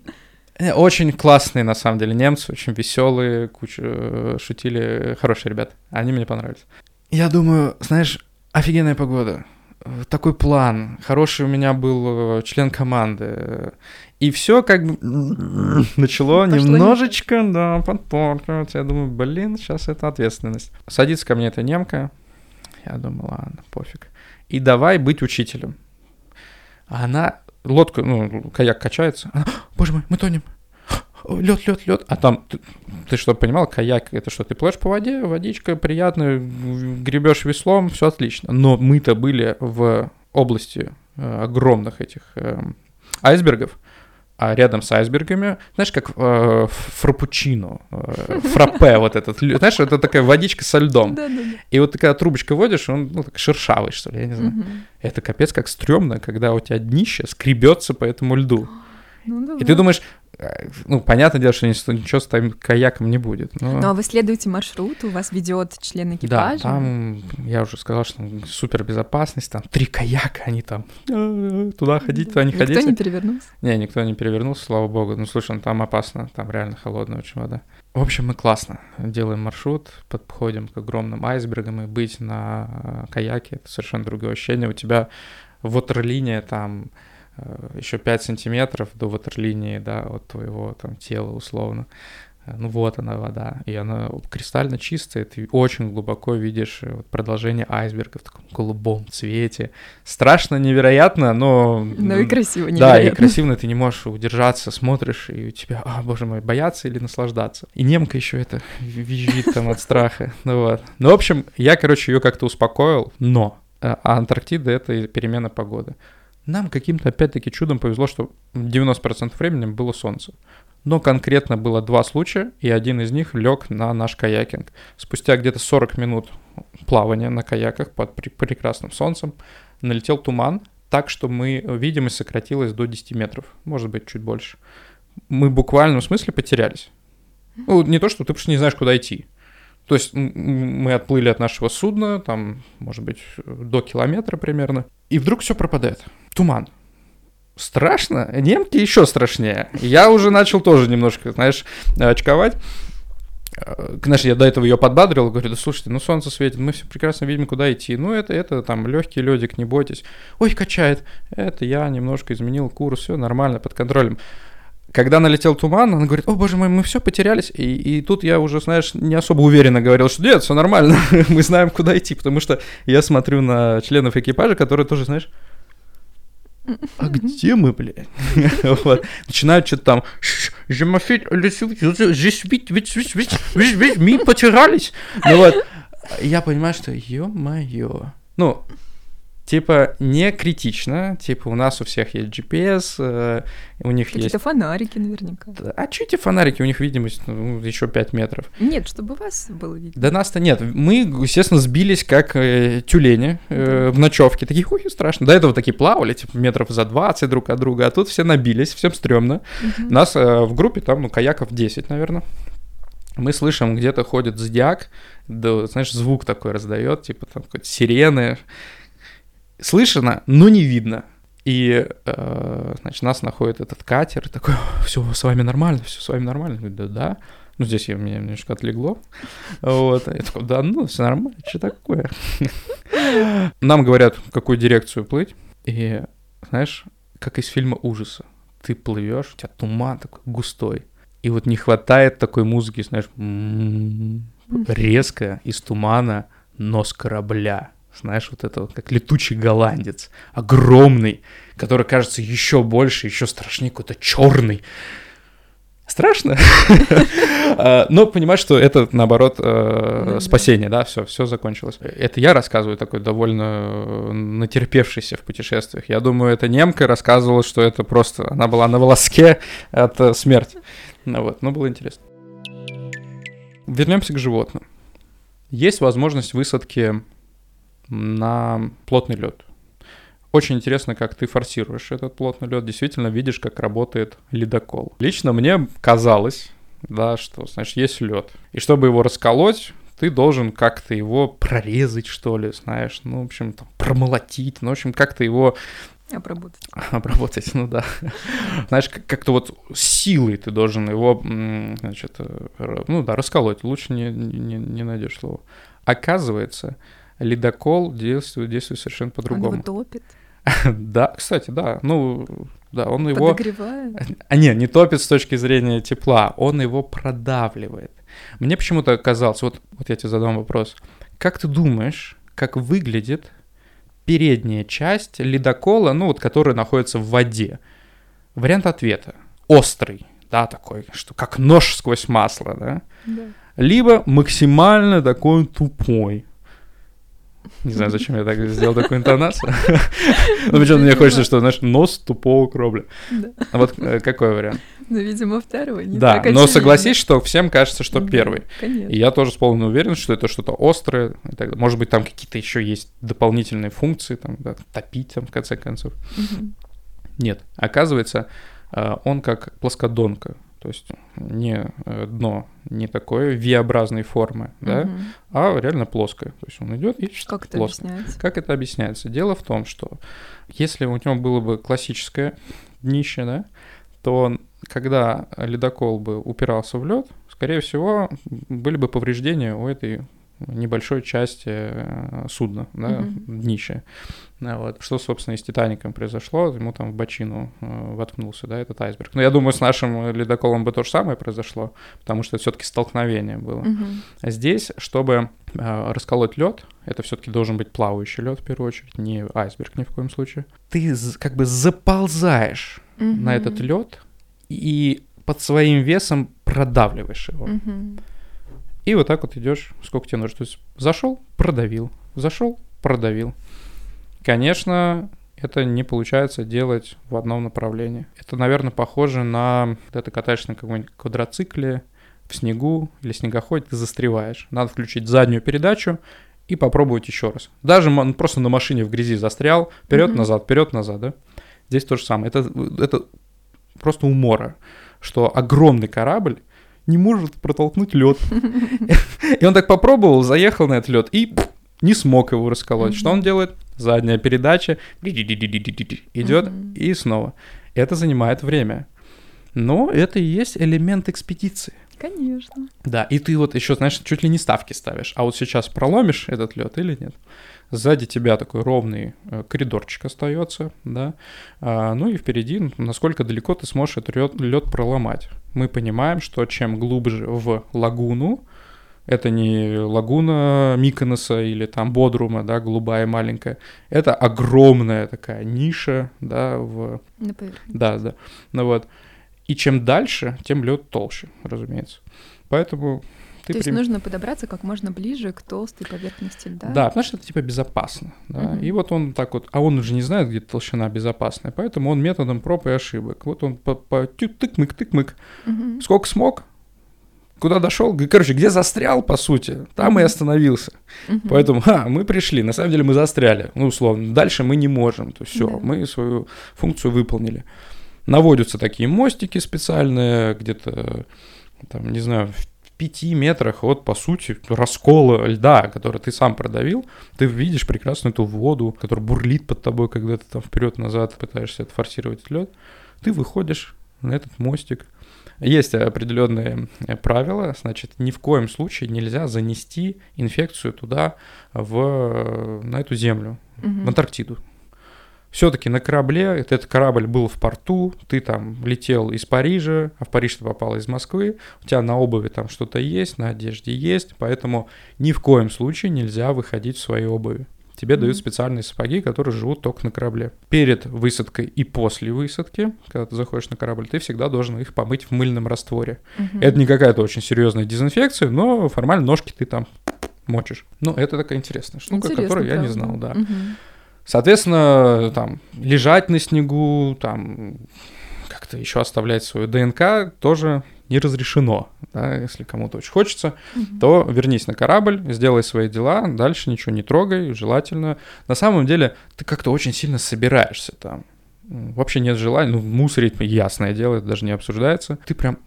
[SPEAKER 1] Э, Очень классные, на самом деле, немцы, очень веселые, куча э, шутили, хорошие ребята. Они мне понравились. Я думаю, знаешь, офигенная погода, такой план, хороший у меня был э, член команды. И все как бы [LAUGHS] начало
[SPEAKER 2] Пошло не
[SPEAKER 1] немножечко, да, подпоркивать. Я думаю, блин, сейчас это ответственность. Садится ко мне эта немка. Я думаю, ладно, пофиг. И давай быть учителем. А она лодка, ну, каяк качается. Она, Боже мой, мы тонем. Лед, лед, лед. А там, ты, ты что, понимал, каяк это что, ты плывешь по воде, водичка приятная, гребешь веслом, все отлично. Но мы-то были в области э, огромных этих эм, айсбергов, а рядом с айсбергами, знаешь, как э, фрапучино, э, фраппе [LAUGHS] вот этот, знаешь, это такая водичка со льдом. И вот ты когда трубочкой водишь, он ну, так шершавый, что ли, я не знаю. Это капец как стрёмно, когда у тебя днище скребется по этому льду.
[SPEAKER 2] Ну да.
[SPEAKER 1] И ты думаешь, э, ну, понятное дело, что ни- ничего с твоим каяком не будет. Но...
[SPEAKER 2] Ну а вы следуете маршруту, вас ведет член
[SPEAKER 1] Да,
[SPEAKER 2] экипажа?
[SPEAKER 1] там, я уже сказал, что супер безопасность, там три каяка, они там э, туда ходить, туда не
[SPEAKER 2] Никто
[SPEAKER 1] ходить.
[SPEAKER 2] не перевернулся?
[SPEAKER 1] Не, никто не перевернулся, слава богу. Ну, слушай, ну, там опасно, там реально холодная очень вода. В общем, мы классно делаем маршрут, подходим к огромным айсбергам, и быть на э, каяке — это совершенно другое ощущение. У тебя ватерлиния там еще 5 сантиметров до ватерлинии, да, от твоего там тела условно. Э, Ну вот она вода, и она кристально чистая, ты очень глубоко видишь э, продолжение айсберга в таком голубом цвете. Страшно, невероятно, но...
[SPEAKER 2] Ну и красиво,
[SPEAKER 1] Да, и
[SPEAKER 2] невероятно.
[SPEAKER 1] красиво ты не можешь удержаться, смотришь, и у тебя, а, боже мой, бояться или наслаждаться. И немка еще это визжит там от страха. [LAUGHS] Ну вот. Ну, в общем, я, короче, ее как-то успокоил, но э, а Антарктида — это перемена погоды. Нам каким-то, опять-таки, чудом повезло, что 90% времени было солнце. Но конкретно было два случая, и один из них лег на наш каякинг. Спустя где-то 40 минут плавания на каяках под пре- прекрасным солнцем налетел туман, так что мы, видимость сократилась до 10 метров, может быть, чуть больше. Мы в буквальном смысле потерялись. Ну, не то, что ты просто не знаешь, куда идти. То есть мы отплыли от нашего судна, там, может быть, до километра примерно, и вдруг все пропадает. Туман. Страшно? Немки еще страшнее. Я уже начал тоже немножко, знаешь, очковать. Э, Знаешь, я до этого ее подбадрил, говорю, да слушайте, ну солнце светит, мы все прекрасно видим, куда идти. Ну это, это там легкий ледик, не бойтесь. Ой, качает. Это я немножко изменил курс, все нормально, под контролем. Когда налетел туман, она говорит, о боже мой, мы все потерялись. И, и тут я уже, знаешь, не особо уверенно говорил, что нет, все нормально, мы знаем, куда идти. Потому что я смотрю на членов экипажа, которые тоже, знаешь, а где мы, блядь? Вот. Начинают что-то там... «Je m'appelle le sou- je- je suis- вич- вич- вич- вич- вич- Мы потерялись. Ну вот. Я понимаю, что ё-моё. Ну, типа, не критично. Типа, у нас у всех есть GPS, э, у них есть...
[SPEAKER 2] Какие-то фонарики наверняка.
[SPEAKER 1] А что эти фонарики? У них видимость ну, еще 5 метров.
[SPEAKER 2] Нет, чтобы вас было видно.
[SPEAKER 1] Да нас-то нет. Мы, естественно, сбились как э, тюлени э, в ночевке. Такие, ой, страшно. До этого такие плавали, типа, метров за 20 друг от друга. А тут все набились, всем стрёмно.
[SPEAKER 2] Мгм.
[SPEAKER 1] Нас э, в группе там, ну, каяков 10, наверное. Мы слышим, где-то ходит зодиак, да, знаешь, звук такой раздает, типа там какой-то сирены. Слышно, но не видно. И, э, значит, нас находит этот катер, такой, все с вами нормально, все с вами нормально. Я говорю, да, да. Ну, здесь я, меня немножко отлегло. Вот. Я такой, да ну, все нормально, что такое? Нам говорят, в какую дирекцию плыть. И, знаешь, как из фильма ужаса. Ты плывешь, у тебя туман такой густой. И вот не хватает такой музыки, знаешь, м, резко из тумана нос корабля. Знаешь, вот это вот, как летучий голландец, огромный, который кажется еще больше, еще страшнее, какой-то черный. Страшно. [LAUGHS] А, Но понимаешь, что это, наоборот, э,
[SPEAKER 2] да.
[SPEAKER 1] спасение, да, все, все закончилось. Это я рассказываю такой довольно э, натерпевшийся в путешествиях. Я думаю, эта немка рассказывала, что это просто, она была на волоске от э, смерти. Ну вот, но было интересно. Вернемся к животным. Есть возможность высадки на плотный лед. Очень интересно, как ты форсируешь этот плотный лед. Действительно видишь, как работает ледокол. Лично мне казалось, да, что, значит, есть лед. И чтобы его расколоть, ты должен как-то его прорезать, что ли, знаешь, ну, в общем, там, промолотить, ну, в общем, как-то его
[SPEAKER 2] Обработать.
[SPEAKER 1] Обработать, ну да. Знаешь, как-то вот силой ты должен его, значит, э, ну да, расколоть. Лучше не, не, не найдешь слова. Оказывается, ледокол действует, действует совершенно по-другому. Он
[SPEAKER 2] его топит. [LAUGHS]
[SPEAKER 1] Да, кстати, да. Ну, да, он его...
[SPEAKER 2] Подогревает?
[SPEAKER 1] А, нет, не топит с точки зрения тепла, он его продавливает. Мне почему-то казалось, вот, вот я тебе задам вопрос. Как ты думаешь, как выглядит передняя часть ледокола, ну вот, который находится в воде? Вариант ответа. Острый, да, такой, что как нож сквозь масло, да?
[SPEAKER 2] Да.
[SPEAKER 1] Либо максимально такой тупой, не знаю, зачем я так сделал такую интонацию. Но почему-то мне хочется, что, знаешь, нос тупого кробля. А вот э, какой вариант?
[SPEAKER 2] Ну, видимо, второй.
[SPEAKER 1] Да, но согласись, что всем кажется, что первый. И я тоже с полной уверенностью, что это что-то острое. Может быть, там какие-то еще есть дополнительные функции, там, топить, там, в конце концов. Нет, оказывается, э, он как плоскодонка. То есть не э, дно не такое V-образной формы, угу. да, а реально плоское. То есть он идет и
[SPEAKER 2] как это плоско. объясняется?
[SPEAKER 1] Как это объясняется? Дело в том, что если у него было бы классическое днище, да, то когда ледокол бы упирался в лед, скорее всего, были бы повреждения у этой небольшой части э, судна, да, mm-hmm. днища. Вот. Что, собственно, и с Титаником произошло, ему там в бочину э, воткнулся, да, этот айсберг. Но я думаю, с нашим ледоколом бы то же самое произошло, потому что это все-таки столкновение было.
[SPEAKER 2] Mm-hmm.
[SPEAKER 1] А здесь, чтобы э, расколоть лед, это все-таки должен быть плавающий лед в первую очередь, не айсберг ни в коем случае. Ты как бы заползаешь mm-hmm. на этот лед и под своим весом продавливаешь его.
[SPEAKER 2] Mm-hmm.
[SPEAKER 1] И вот так вот идешь, сколько тебе нужно. То есть зашел, продавил, зашел, продавил. Конечно, это не получается делать в одном направлении. Это, наверное, похоже на... Когда ты катаешься на каком-нибудь квадроцикле в снегу или снегоходе, ты застреваешь. Надо включить заднюю передачу и попробовать еще раз. Даже он просто на машине в грязи застрял, вперед-назад, вперед-назад, да? Здесь то же самое. Это, это просто умора, что огромный корабль не может протолкнуть лед. И он так попробовал, заехал на этот лед и не смог его расколоть. Что он делает? Задняя передача идет и снова. Это занимает время. Но это и есть элемент экспедиции.
[SPEAKER 2] Конечно.
[SPEAKER 1] Да, и ты вот еще, знаешь, чуть ли не ставки ставишь. А вот сейчас проломишь этот лед или нет? Сзади тебя такой ровный э, коридорчик остается, да. А, ну и впереди, насколько далеко ты сможешь этот лед проломать. Мы понимаем, что чем глубже в лагуну, это не лагуна Миконоса или там Бодрума, да, голубая маленькая. Это огромная такая ниша, да, в... Да, да. Ну вот. И чем дальше, тем лед толще, разумеется. Поэтому
[SPEAKER 2] ты То есть нужно подобраться как можно ближе к толстой поверхности льда?
[SPEAKER 1] Да, потому что это типа безопасно. Да? Угу. И вот он так вот, а он уже не знает, где толщина безопасная, поэтому он методом проб и ошибок. Вот он по, по тык-мык, тык-мык.
[SPEAKER 2] Угу.
[SPEAKER 1] Сколько смог, куда дошел, короче, где застрял, по сути, там и остановился.
[SPEAKER 2] Угу.
[SPEAKER 1] Поэтому, ха, мы пришли, на самом деле мы застряли, ну, условно, дальше мы не можем, то есть все, да. мы свою функцию выполнили. Наводятся такие мостики специальные, где-то, там, не знаю, в пяти метрах от, по сути, раскола льда, который ты сам продавил, ты видишь прекрасно эту воду, которая бурлит под тобой, когда ты там вперед-назад пытаешься отфорсировать лед. Ты выходишь на этот мостик. Есть определенные э, правила, значит, ни в коем случае нельзя занести инфекцию туда, в, э, на эту землю,
[SPEAKER 2] угу.
[SPEAKER 1] в Антарктиду все-таки на корабле, этот корабль был в порту, ты там летел из Парижа, а в Париж ты попал из Москвы, у тебя на обуви там что-то есть, на одежде есть, поэтому ни в коем случае нельзя выходить в своей обуви. Тебе mm-hmm. дают специальные сапоги, которые живут только на корабле. Перед высадкой и после высадки, когда ты заходишь на корабль, ты всегда должен их помыть в мыльном растворе.
[SPEAKER 2] Mm-hmm.
[SPEAKER 1] Это не какая-то очень серьезная дезинфекция, но формально ножки ты там мочишь. Ну, это такая интересная штука,
[SPEAKER 2] Интересно,
[SPEAKER 1] которую
[SPEAKER 2] правда.
[SPEAKER 1] я не знал, да.
[SPEAKER 2] Угу.
[SPEAKER 1] Соответственно, там, лежать на снегу, там, как-то еще оставлять свою ДНК тоже не разрешено. Да? Если кому-то очень хочется,
[SPEAKER 2] Мгм.
[SPEAKER 1] то вернись на корабль, сделай свои дела, дальше ничего не трогай, желательно. На самом деле, ты как-то очень сильно собираешься там. Вообще нет желания, ну, мусорить, ясное дело, это даже не обсуждается. Ты прям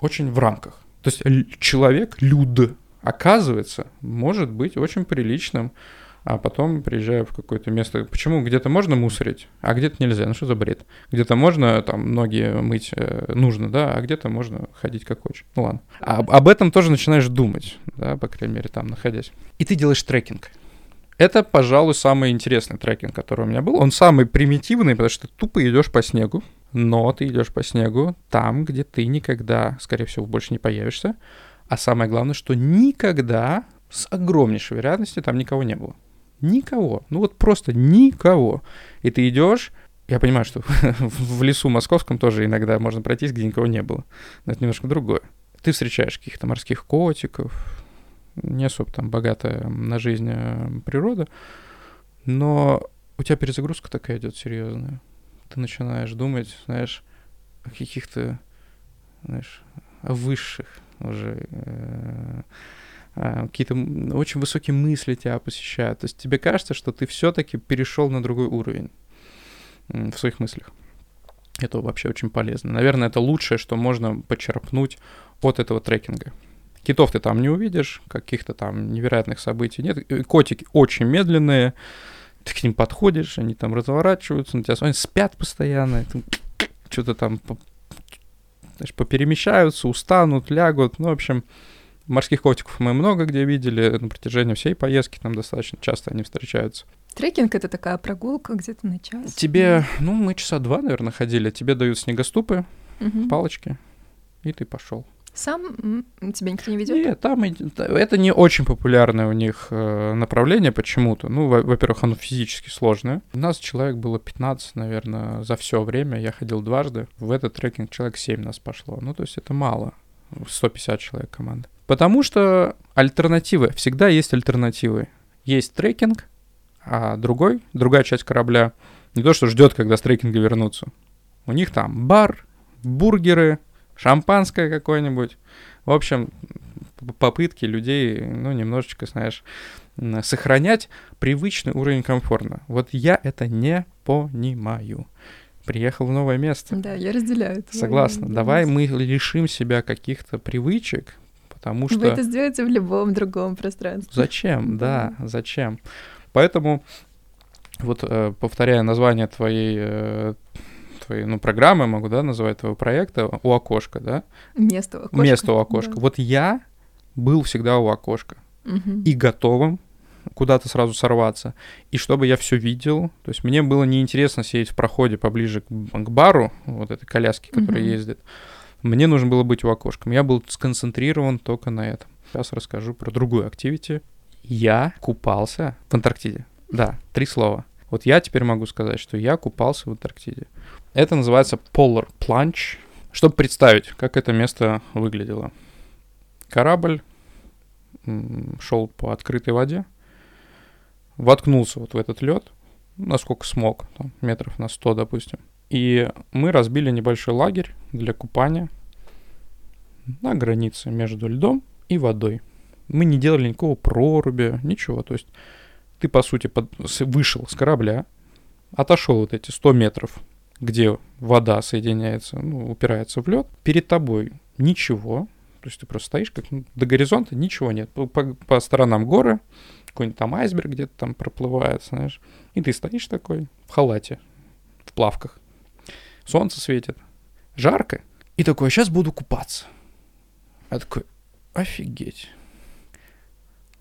[SPEAKER 1] очень в рамках. То есть человек, люд, оказывается, может быть очень приличным. А потом приезжаю в какое-то место. Почему где-то можно мусорить, а где-то нельзя? Ну что за бред? Где-то можно там ноги мыть э, нужно, да, а где-то можно ходить как хочешь. Ну ладно. А, об этом тоже начинаешь думать, да, по крайней мере, там находясь. И ты делаешь трекинг. Это, пожалуй, самый интересный трекинг, который у меня был. Он самый примитивный, потому что ты тупо идешь по снегу, но ты идешь по снегу там, где ты никогда, скорее всего, больше не появишься. А самое главное, что никогда с огромнейшей вероятностью там никого не было. Никого. Ну вот просто никого. И ты идешь, я понимаю, что [LAUGHS] в лесу московском тоже иногда можно пройтись, где никого не было. Но это немножко другое. Ты встречаешь каких-то морских котиков, не особо там богатая на жизнь э, природа, но у тебя перезагрузка такая идет серьезная. Ты начинаешь думать, знаешь, о каких-то, знаешь, о высших уже э, какие-то очень высокие мысли тебя посещают. То есть тебе кажется, что ты все-таки перешел на другой уровень в своих мыслях. Это вообще очень полезно. Наверное, это лучшее, что можно почерпнуть от этого трекинга. Китов ты там не увидишь, каких-то там невероятных событий нет. Котики очень медленные, ты к ним подходишь, они там разворачиваются, на тебя они спят постоянно, что-то там знаешь, поперемещаются, устанут, лягут. Ну, в общем, морских котиков мы много где видели на протяжении всей поездки, там достаточно часто они встречаются.
[SPEAKER 2] Трекинг — это такая прогулка где-то на час.
[SPEAKER 1] Тебе, ну, мы часа два, наверное, ходили. Тебе дают снегоступы, угу. палочки, и ты пошел.
[SPEAKER 2] Сам тебя никто не ведет?
[SPEAKER 1] Нет, там это не очень популярное у них э, направление почему-то. Ну, во-первых, оно физически сложное. У нас человек было 15, наверное, за все время. Я ходил дважды. В этот трекинг человек 7 нас пошло. Ну, то есть это мало. 150 человек команды. Потому что альтернативы, всегда есть альтернативы. Есть трекинг, а другой, другая часть корабля не то, что ждет, когда с трекинга вернутся. У них там бар, бургеры, шампанское какое-нибудь. В общем, попытки людей, ну, немножечко, знаешь, сохранять привычный уровень комфорта. Вот я это не понимаю. Приехал в новое место.
[SPEAKER 2] Да, я разделяю это.
[SPEAKER 1] Согласна. Давай мы лишим себя каких-то привычек, потому что...
[SPEAKER 2] Вы это сделаете в любом другом пространстве.
[SPEAKER 1] Зачем? Да, зачем? Поэтому, вот э, повторяя название твоей э, твоей, ну, программы, могу, да, называть твоего проекта, у окошка, да?
[SPEAKER 2] Место у окошка.
[SPEAKER 1] Место у окошка. Да. Вот я был всегда у окошка угу. и готовым куда-то сразу сорваться. И чтобы я все видел, то есть мне было неинтересно сидеть в проходе поближе к, к бару, вот этой коляски, которая угу. ездит. Мне нужно было быть у окошка. Я был сконцентрирован только на этом. Сейчас расскажу про другую активити. Я купался в Антарктиде. Да, три слова. Вот я теперь могу сказать, что я купался в Антарктиде. Это называется Polar Plunge. Чтобы представить, как это место выглядело. Корабль шел по открытой воде, воткнулся вот в этот лед, насколько смог, там, метров на 100, допустим. И мы разбили небольшой лагерь для купания на границе между льдом и водой. Мы не делали никакого проруби, ничего. То есть ты, по сути, под, вышел с корабля, отошел вот эти 100 метров где вода соединяется, ну, упирается в лед, перед тобой ничего, то есть ты просто стоишь, как ну, до горизонта ничего нет. По, по, по сторонам горы, какой-нибудь там айсберг где-то там проплывает, знаешь. И ты стоишь такой в халате, в плавках. Солнце светит, жарко. И такой, сейчас буду купаться. А такой, офигеть.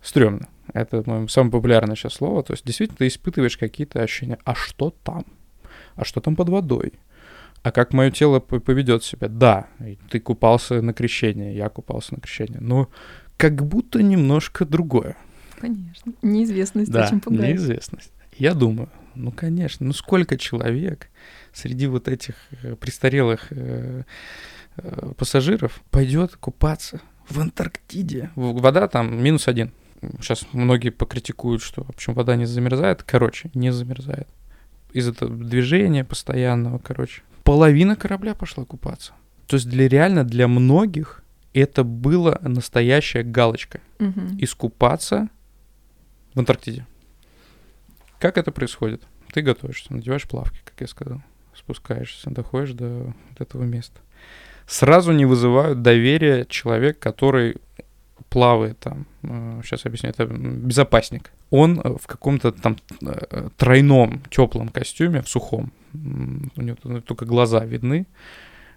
[SPEAKER 1] Стрёмно. Это мое самое популярное сейчас слово. То есть действительно ты испытываешь какие-то ощущения. А что там? а что там под водой? А как мое тело поведет себя? Да, ты купался на крещение, я купался на крещение, но как будто немножко другое.
[SPEAKER 2] Конечно. Неизвестность
[SPEAKER 1] да,
[SPEAKER 2] очень пугает.
[SPEAKER 1] неизвестность. Я думаю, ну, конечно, ну сколько человек среди вот этих э, престарелых э, э, пассажиров пойдет купаться в Антарктиде? Вода там минус один. Сейчас многие покритикуют, что, в общем, вода не замерзает. Короче, не замерзает из этого движения постоянного, короче. Половина корабля пошла купаться. То есть для реально для многих это была настоящая галочка. Угу. Искупаться в Антарктиде. Как это происходит? Ты готовишься, надеваешь плавки, как я сказал, спускаешься, доходишь до вот этого места. Сразу не вызывают доверия человек, который плавает там, сейчас объясню, это безопасник. Он в каком-то там тройном теплом костюме, в сухом, у него только глаза видны,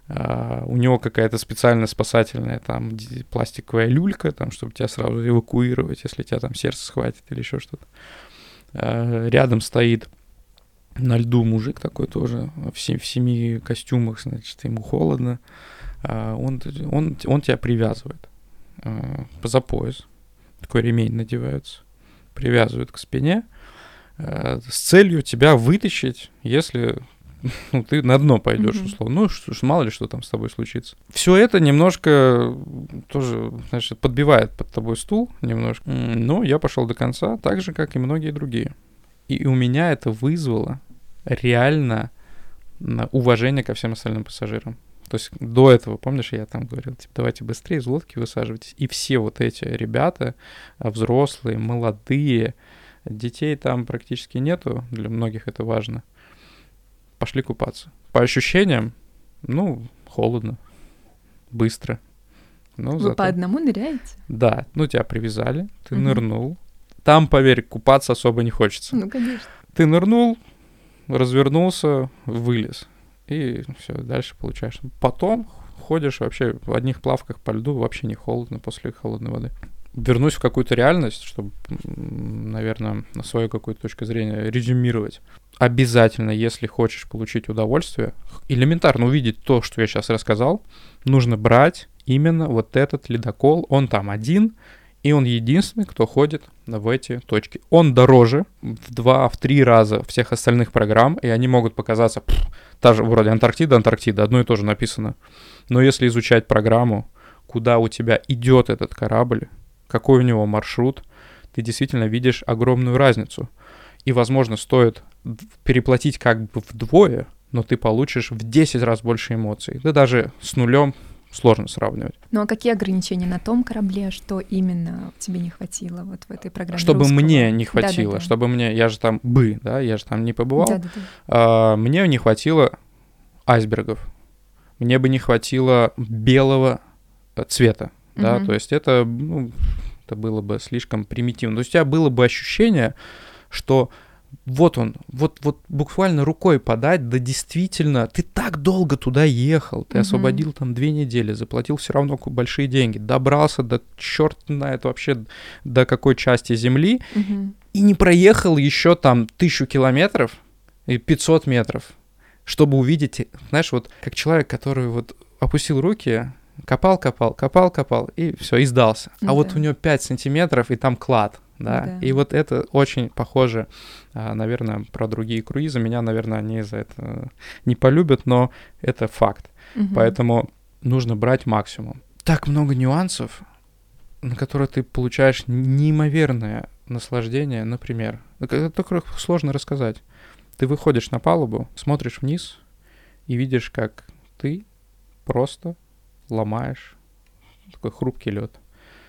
[SPEAKER 1] Uh, у него какая-то специальная спасательная там пластиковая люлька, там, чтобы тебя сразу эвакуировать, если тебя там сердце схватит или еще что-то. Uh, рядом стоит на льду мужик такой тоже, в, сем- в семи костюмах, значит, ему холодно. Uh, он, он, он тебя привязывает за пояс. Такой ремень надевается. Привязывают к спине с целью тебя вытащить, если [LAUGHS] ну, ты на дно пойдешь, mm-hmm. условно. Ну, что, мало ли что там с тобой случится. Все это немножко тоже, значит, подбивает под тобой стул немножко. Но я пошел до конца, так же, как и многие другие. И у меня это вызвало реально уважение ко всем остальным пассажирам. То есть до этого, помнишь, я там говорил, типа, давайте быстрее из лодки высаживайтесь. И все вот эти ребята, взрослые, молодые, детей там практически нету, для многих это важно – пошли купаться. По ощущениям, ну, холодно, быстро.
[SPEAKER 2] Ну, Вы зато... по одному ныряете?
[SPEAKER 1] Да, ну тебя привязали, ты угу. нырнул. Там, поверь, купаться особо не хочется.
[SPEAKER 2] Ну, конечно.
[SPEAKER 1] Ты нырнул, развернулся, вылез. И все, дальше получаешь. Потом ходишь вообще в одних плавках по льду, вообще не холодно после холодной воды. Вернусь в какую-то реальность, чтобы, наверное, на свою какую-то точку зрения резюмировать обязательно, если хочешь получить удовольствие, элементарно увидеть то, что я сейчас рассказал, нужно брать именно вот этот ледокол. Он там один, и он единственный, кто ходит в эти точки. Он дороже в два, в три раза всех остальных программ, и они могут показаться, пфф, та же вроде Антарктида, Антарктида, одно и то же написано. Но если изучать программу, куда у тебя идет этот корабль, какой у него маршрут, ты действительно видишь огромную разницу. И, возможно, стоит переплатить как бы вдвое, но ты получишь в 10 раз больше эмоций. Да даже с нулем сложно сравнивать.
[SPEAKER 2] Ну а какие ограничения на том корабле, что именно тебе не хватило вот в этой программе?
[SPEAKER 1] Чтобы русского? мне не хватило, Да-да-да. чтобы мне, я же там бы, да, я же там не побывал. Да-да-да. А, мне не хватило айсбергов, мне бы не хватило белого э, цвета, угу. да, то есть это, ну, это было бы слишком примитивно. То есть у тебя было бы ощущение, что вот он, вот, вот буквально рукой подать, да действительно, ты так долго туда ехал, ты mm-hmm. освободил там две недели, заплатил все равно большие деньги, добрался до черт знает вообще до какой части земли mm-hmm. и не проехал еще там тысячу километров и 500 метров, чтобы увидеть, знаешь, вот как человек, который вот опустил руки, копал, копал, копал, копал и все, и сдался. Mm-hmm. А вот у него 5 сантиметров и там клад да. да. И вот это очень похоже, а, наверное, про другие круизы. Меня, наверное, они за это не полюбят, но это факт. Угу. Поэтому нужно брать максимум. Так много нюансов, на которые ты получаешь неимоверное наслаждение, например. Это только сложно рассказать. Ты выходишь на палубу, смотришь вниз и видишь, как ты просто ломаешь такой хрупкий лед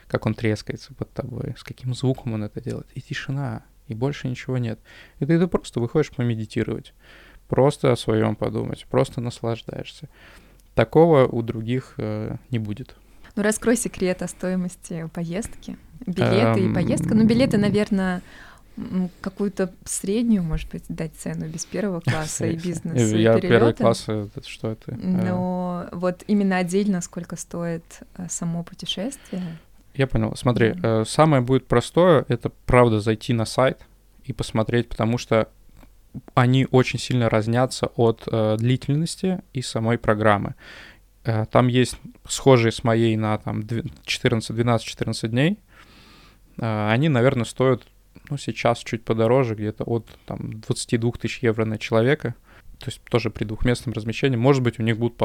[SPEAKER 1] как он трескается под тобой, с каким звуком он это делает. И тишина, и больше ничего нет. И ты, ты просто выходишь помедитировать, просто о своем подумать, просто наслаждаешься. Такого у других э, не будет.
[SPEAKER 2] Ну, раскрой секрет о стоимости поездки. Билеты и поездка. Ну, билеты, наверное, какую-то среднюю, может быть, дать цену без первого класса и бизнес. [LAUGHS]
[SPEAKER 1] Я первый класс, э, это что это?
[SPEAKER 2] Но вот именно отдельно сколько стоит э, само путешествие?
[SPEAKER 1] Я понял. Смотри, э, самое будет простое, это правда зайти на сайт и посмотреть, потому что они очень сильно разнятся от э, длительности и самой программы. Э, там есть схожие с моей на там 14, 12, 14 дней. Э, они, наверное, стоят, ну, сейчас чуть подороже, где-то от там 22 тысяч евро на человека то есть тоже при двухместном размещении. Может быть, у них будут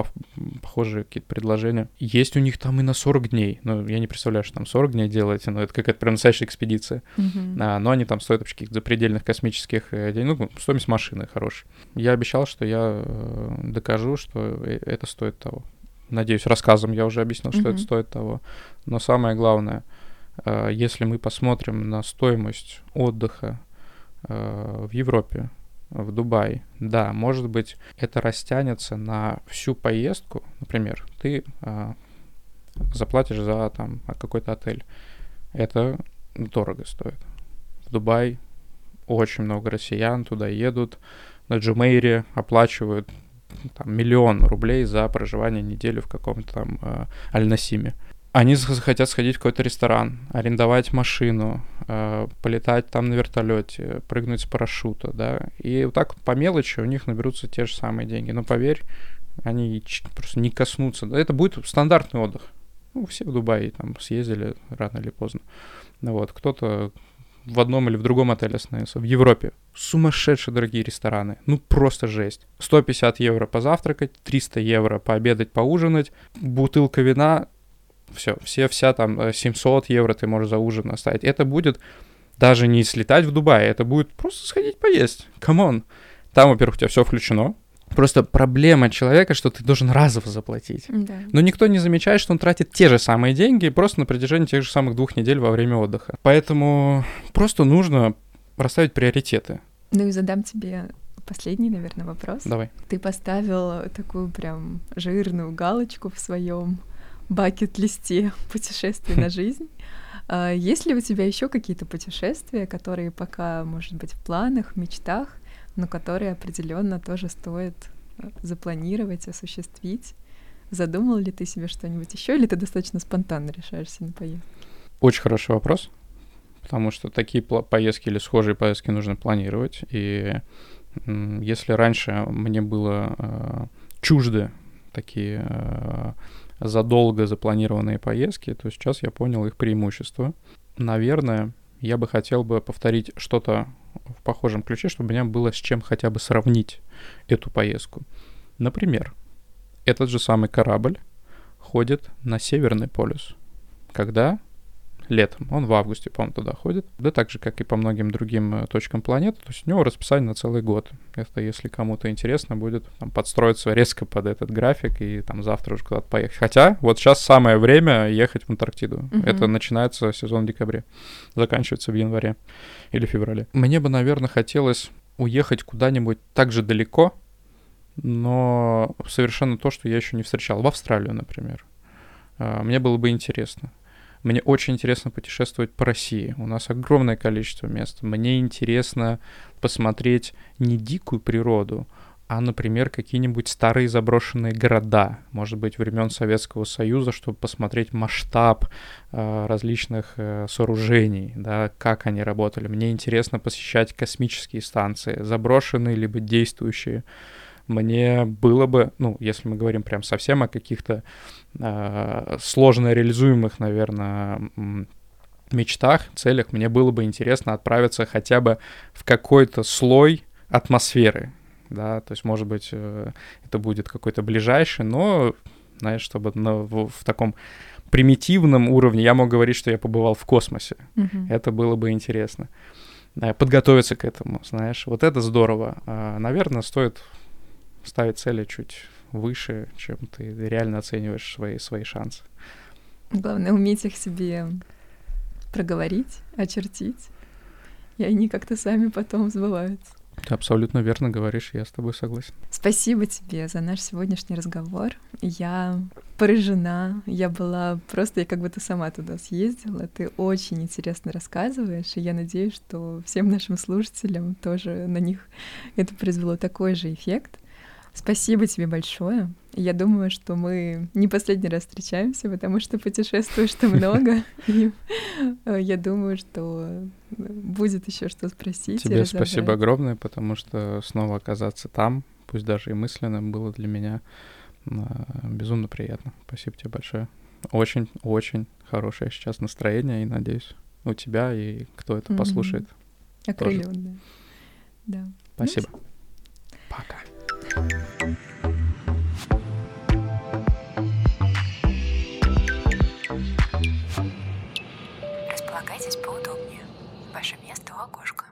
[SPEAKER 1] похожие какие-то предложения. Есть у них там и на 40 дней. Ну, я не представляю, что там 40 дней делаете, но это какая-то прям настоящая экспедиция. Uh-huh. А, но они там стоят вообще каких-то запредельных космических э, денег. Ну, стоимость машины хорошая. Я обещал, что я э, докажу, что э, это стоит того. Надеюсь, рассказом я уже объяснил, что uh-huh. это стоит того. Но самое главное, если мы посмотрим на стоимость отдыха в Европе, в Дубай. Да, может быть, это растянется на всю поездку. Например, ты а, заплатишь за там какой-то отель. Это дорого стоит. В Дубай очень много россиян туда едут, на Джумейре оплачивают там, миллион рублей за проживание неделю в каком-то там э, Аль-Насиме. Они захотят сходить в какой-то ресторан, арендовать машину, э, полетать там на вертолете, прыгнуть с парашюта, да. И вот так по мелочи у них наберутся те же самые деньги. Но поверь, они просто не коснутся. Это будет стандартный отдых. Ну, все в Дубае там съездили рано или поздно. Вот, кто-то в одном или в другом отеле остановился. В Европе сумасшедшие дорогие рестораны. Ну, просто жесть. 150 евро позавтракать, 300 евро пообедать, поужинать, бутылка вина, все, все, вся там 700 э, евро ты можешь за ужин оставить. Это будет даже не слетать в Дубай, это будет просто сходить поесть. Come on. Там, во-первых, у тебя все включено, Просто проблема человека, что ты должен разово заплатить. Да. Но никто не замечает, что он тратит те же самые деньги просто на протяжении тех же самых двух недель во время отдыха. Поэтому просто нужно расставить приоритеты.
[SPEAKER 2] Ну и задам тебе последний, наверное, вопрос.
[SPEAKER 1] Давай.
[SPEAKER 2] Ты поставил такую прям жирную галочку в своем бакет-листе [LAUGHS] путешествий на [LAUGHS] жизнь. А есть ли у тебя еще какие-то путешествия, которые пока, может быть, в планах, мечтах, но которые определенно тоже стоит э, запланировать, осуществить. Задумал ли ты себе что-нибудь еще, или ты достаточно спонтанно решаешься на поездку?
[SPEAKER 1] Очень хороший вопрос, потому что такие поездки или схожие поездки нужно планировать. И если раньше мне было э, чужды такие э, задолго запланированные поездки, то сейчас я понял их преимущества. Наверное, я бы хотел бы повторить что-то в похожем ключе, чтобы у меня было с чем хотя бы сравнить эту поездку. Например, этот же самый корабль ходит на Северный полюс. Когда? Летом. Он в августе, по-моему, туда ходит. Да так же, как и по многим другим э, точкам планеты. То есть у него расписание на целый год. Это если кому-то интересно будет там, подстроиться резко под этот график и там завтра уже куда-то поехать. Хотя вот сейчас самое время ехать в Антарктиду. Mm-hmm. Это начинается сезон в декабре. Заканчивается в январе или феврале. Мне бы, наверное, хотелось уехать куда-нибудь так же далеко, но совершенно то, что я еще не встречал. В Австралию, например. А, мне было бы интересно. Мне очень интересно путешествовать по России. У нас огромное количество мест. Мне интересно посмотреть не дикую природу, а, например, какие-нибудь старые заброшенные города, может быть, времен Советского Союза, чтобы посмотреть масштаб э, различных э, сооружений, да, как они работали. Мне интересно посещать космические станции, заброшенные либо действующие. Мне было бы, ну, если мы говорим прям совсем о каких-то э, сложно реализуемых, наверное, мечтах, целях, мне было бы интересно отправиться хотя бы в какой-то слой атмосферы, да, то есть, может быть, э, это будет какой-то ближайший, но, знаешь, чтобы на, в, в таком примитивном уровне я мог говорить, что я побывал в космосе. Mm-hmm. Это было бы интересно. Подготовиться к этому, знаешь, вот это здорово. А, наверное, стоит ставить цели чуть выше, чем ты реально оцениваешь свои, свои шансы.
[SPEAKER 2] Главное уметь их себе проговорить, очертить, и они как-то сами потом сбываются.
[SPEAKER 1] Ты абсолютно верно говоришь, я с тобой согласен.
[SPEAKER 2] Спасибо тебе за наш сегодняшний разговор. Я поражена, я была просто, я как будто сама туда съездила. Ты очень интересно рассказываешь, и я надеюсь, что всем нашим слушателям тоже на них это произвело такой же эффект. Спасибо тебе большое. Я думаю, что мы не последний раз встречаемся, потому что путешествуешь ты много. [LAUGHS] И э, я думаю, что будет еще что спросить.
[SPEAKER 1] Тебе спасибо огромное, потому что снова оказаться там, пусть даже и мысленно, было для меня э, безумно приятно. Спасибо тебе большое. Очень-очень хорошее сейчас настроение, и надеюсь, у тебя и кто это послушает.
[SPEAKER 2] Окрылен, да. да.
[SPEAKER 1] Спасибо. Ну, Располагайтесь поудобнее. Ваше место у окошка.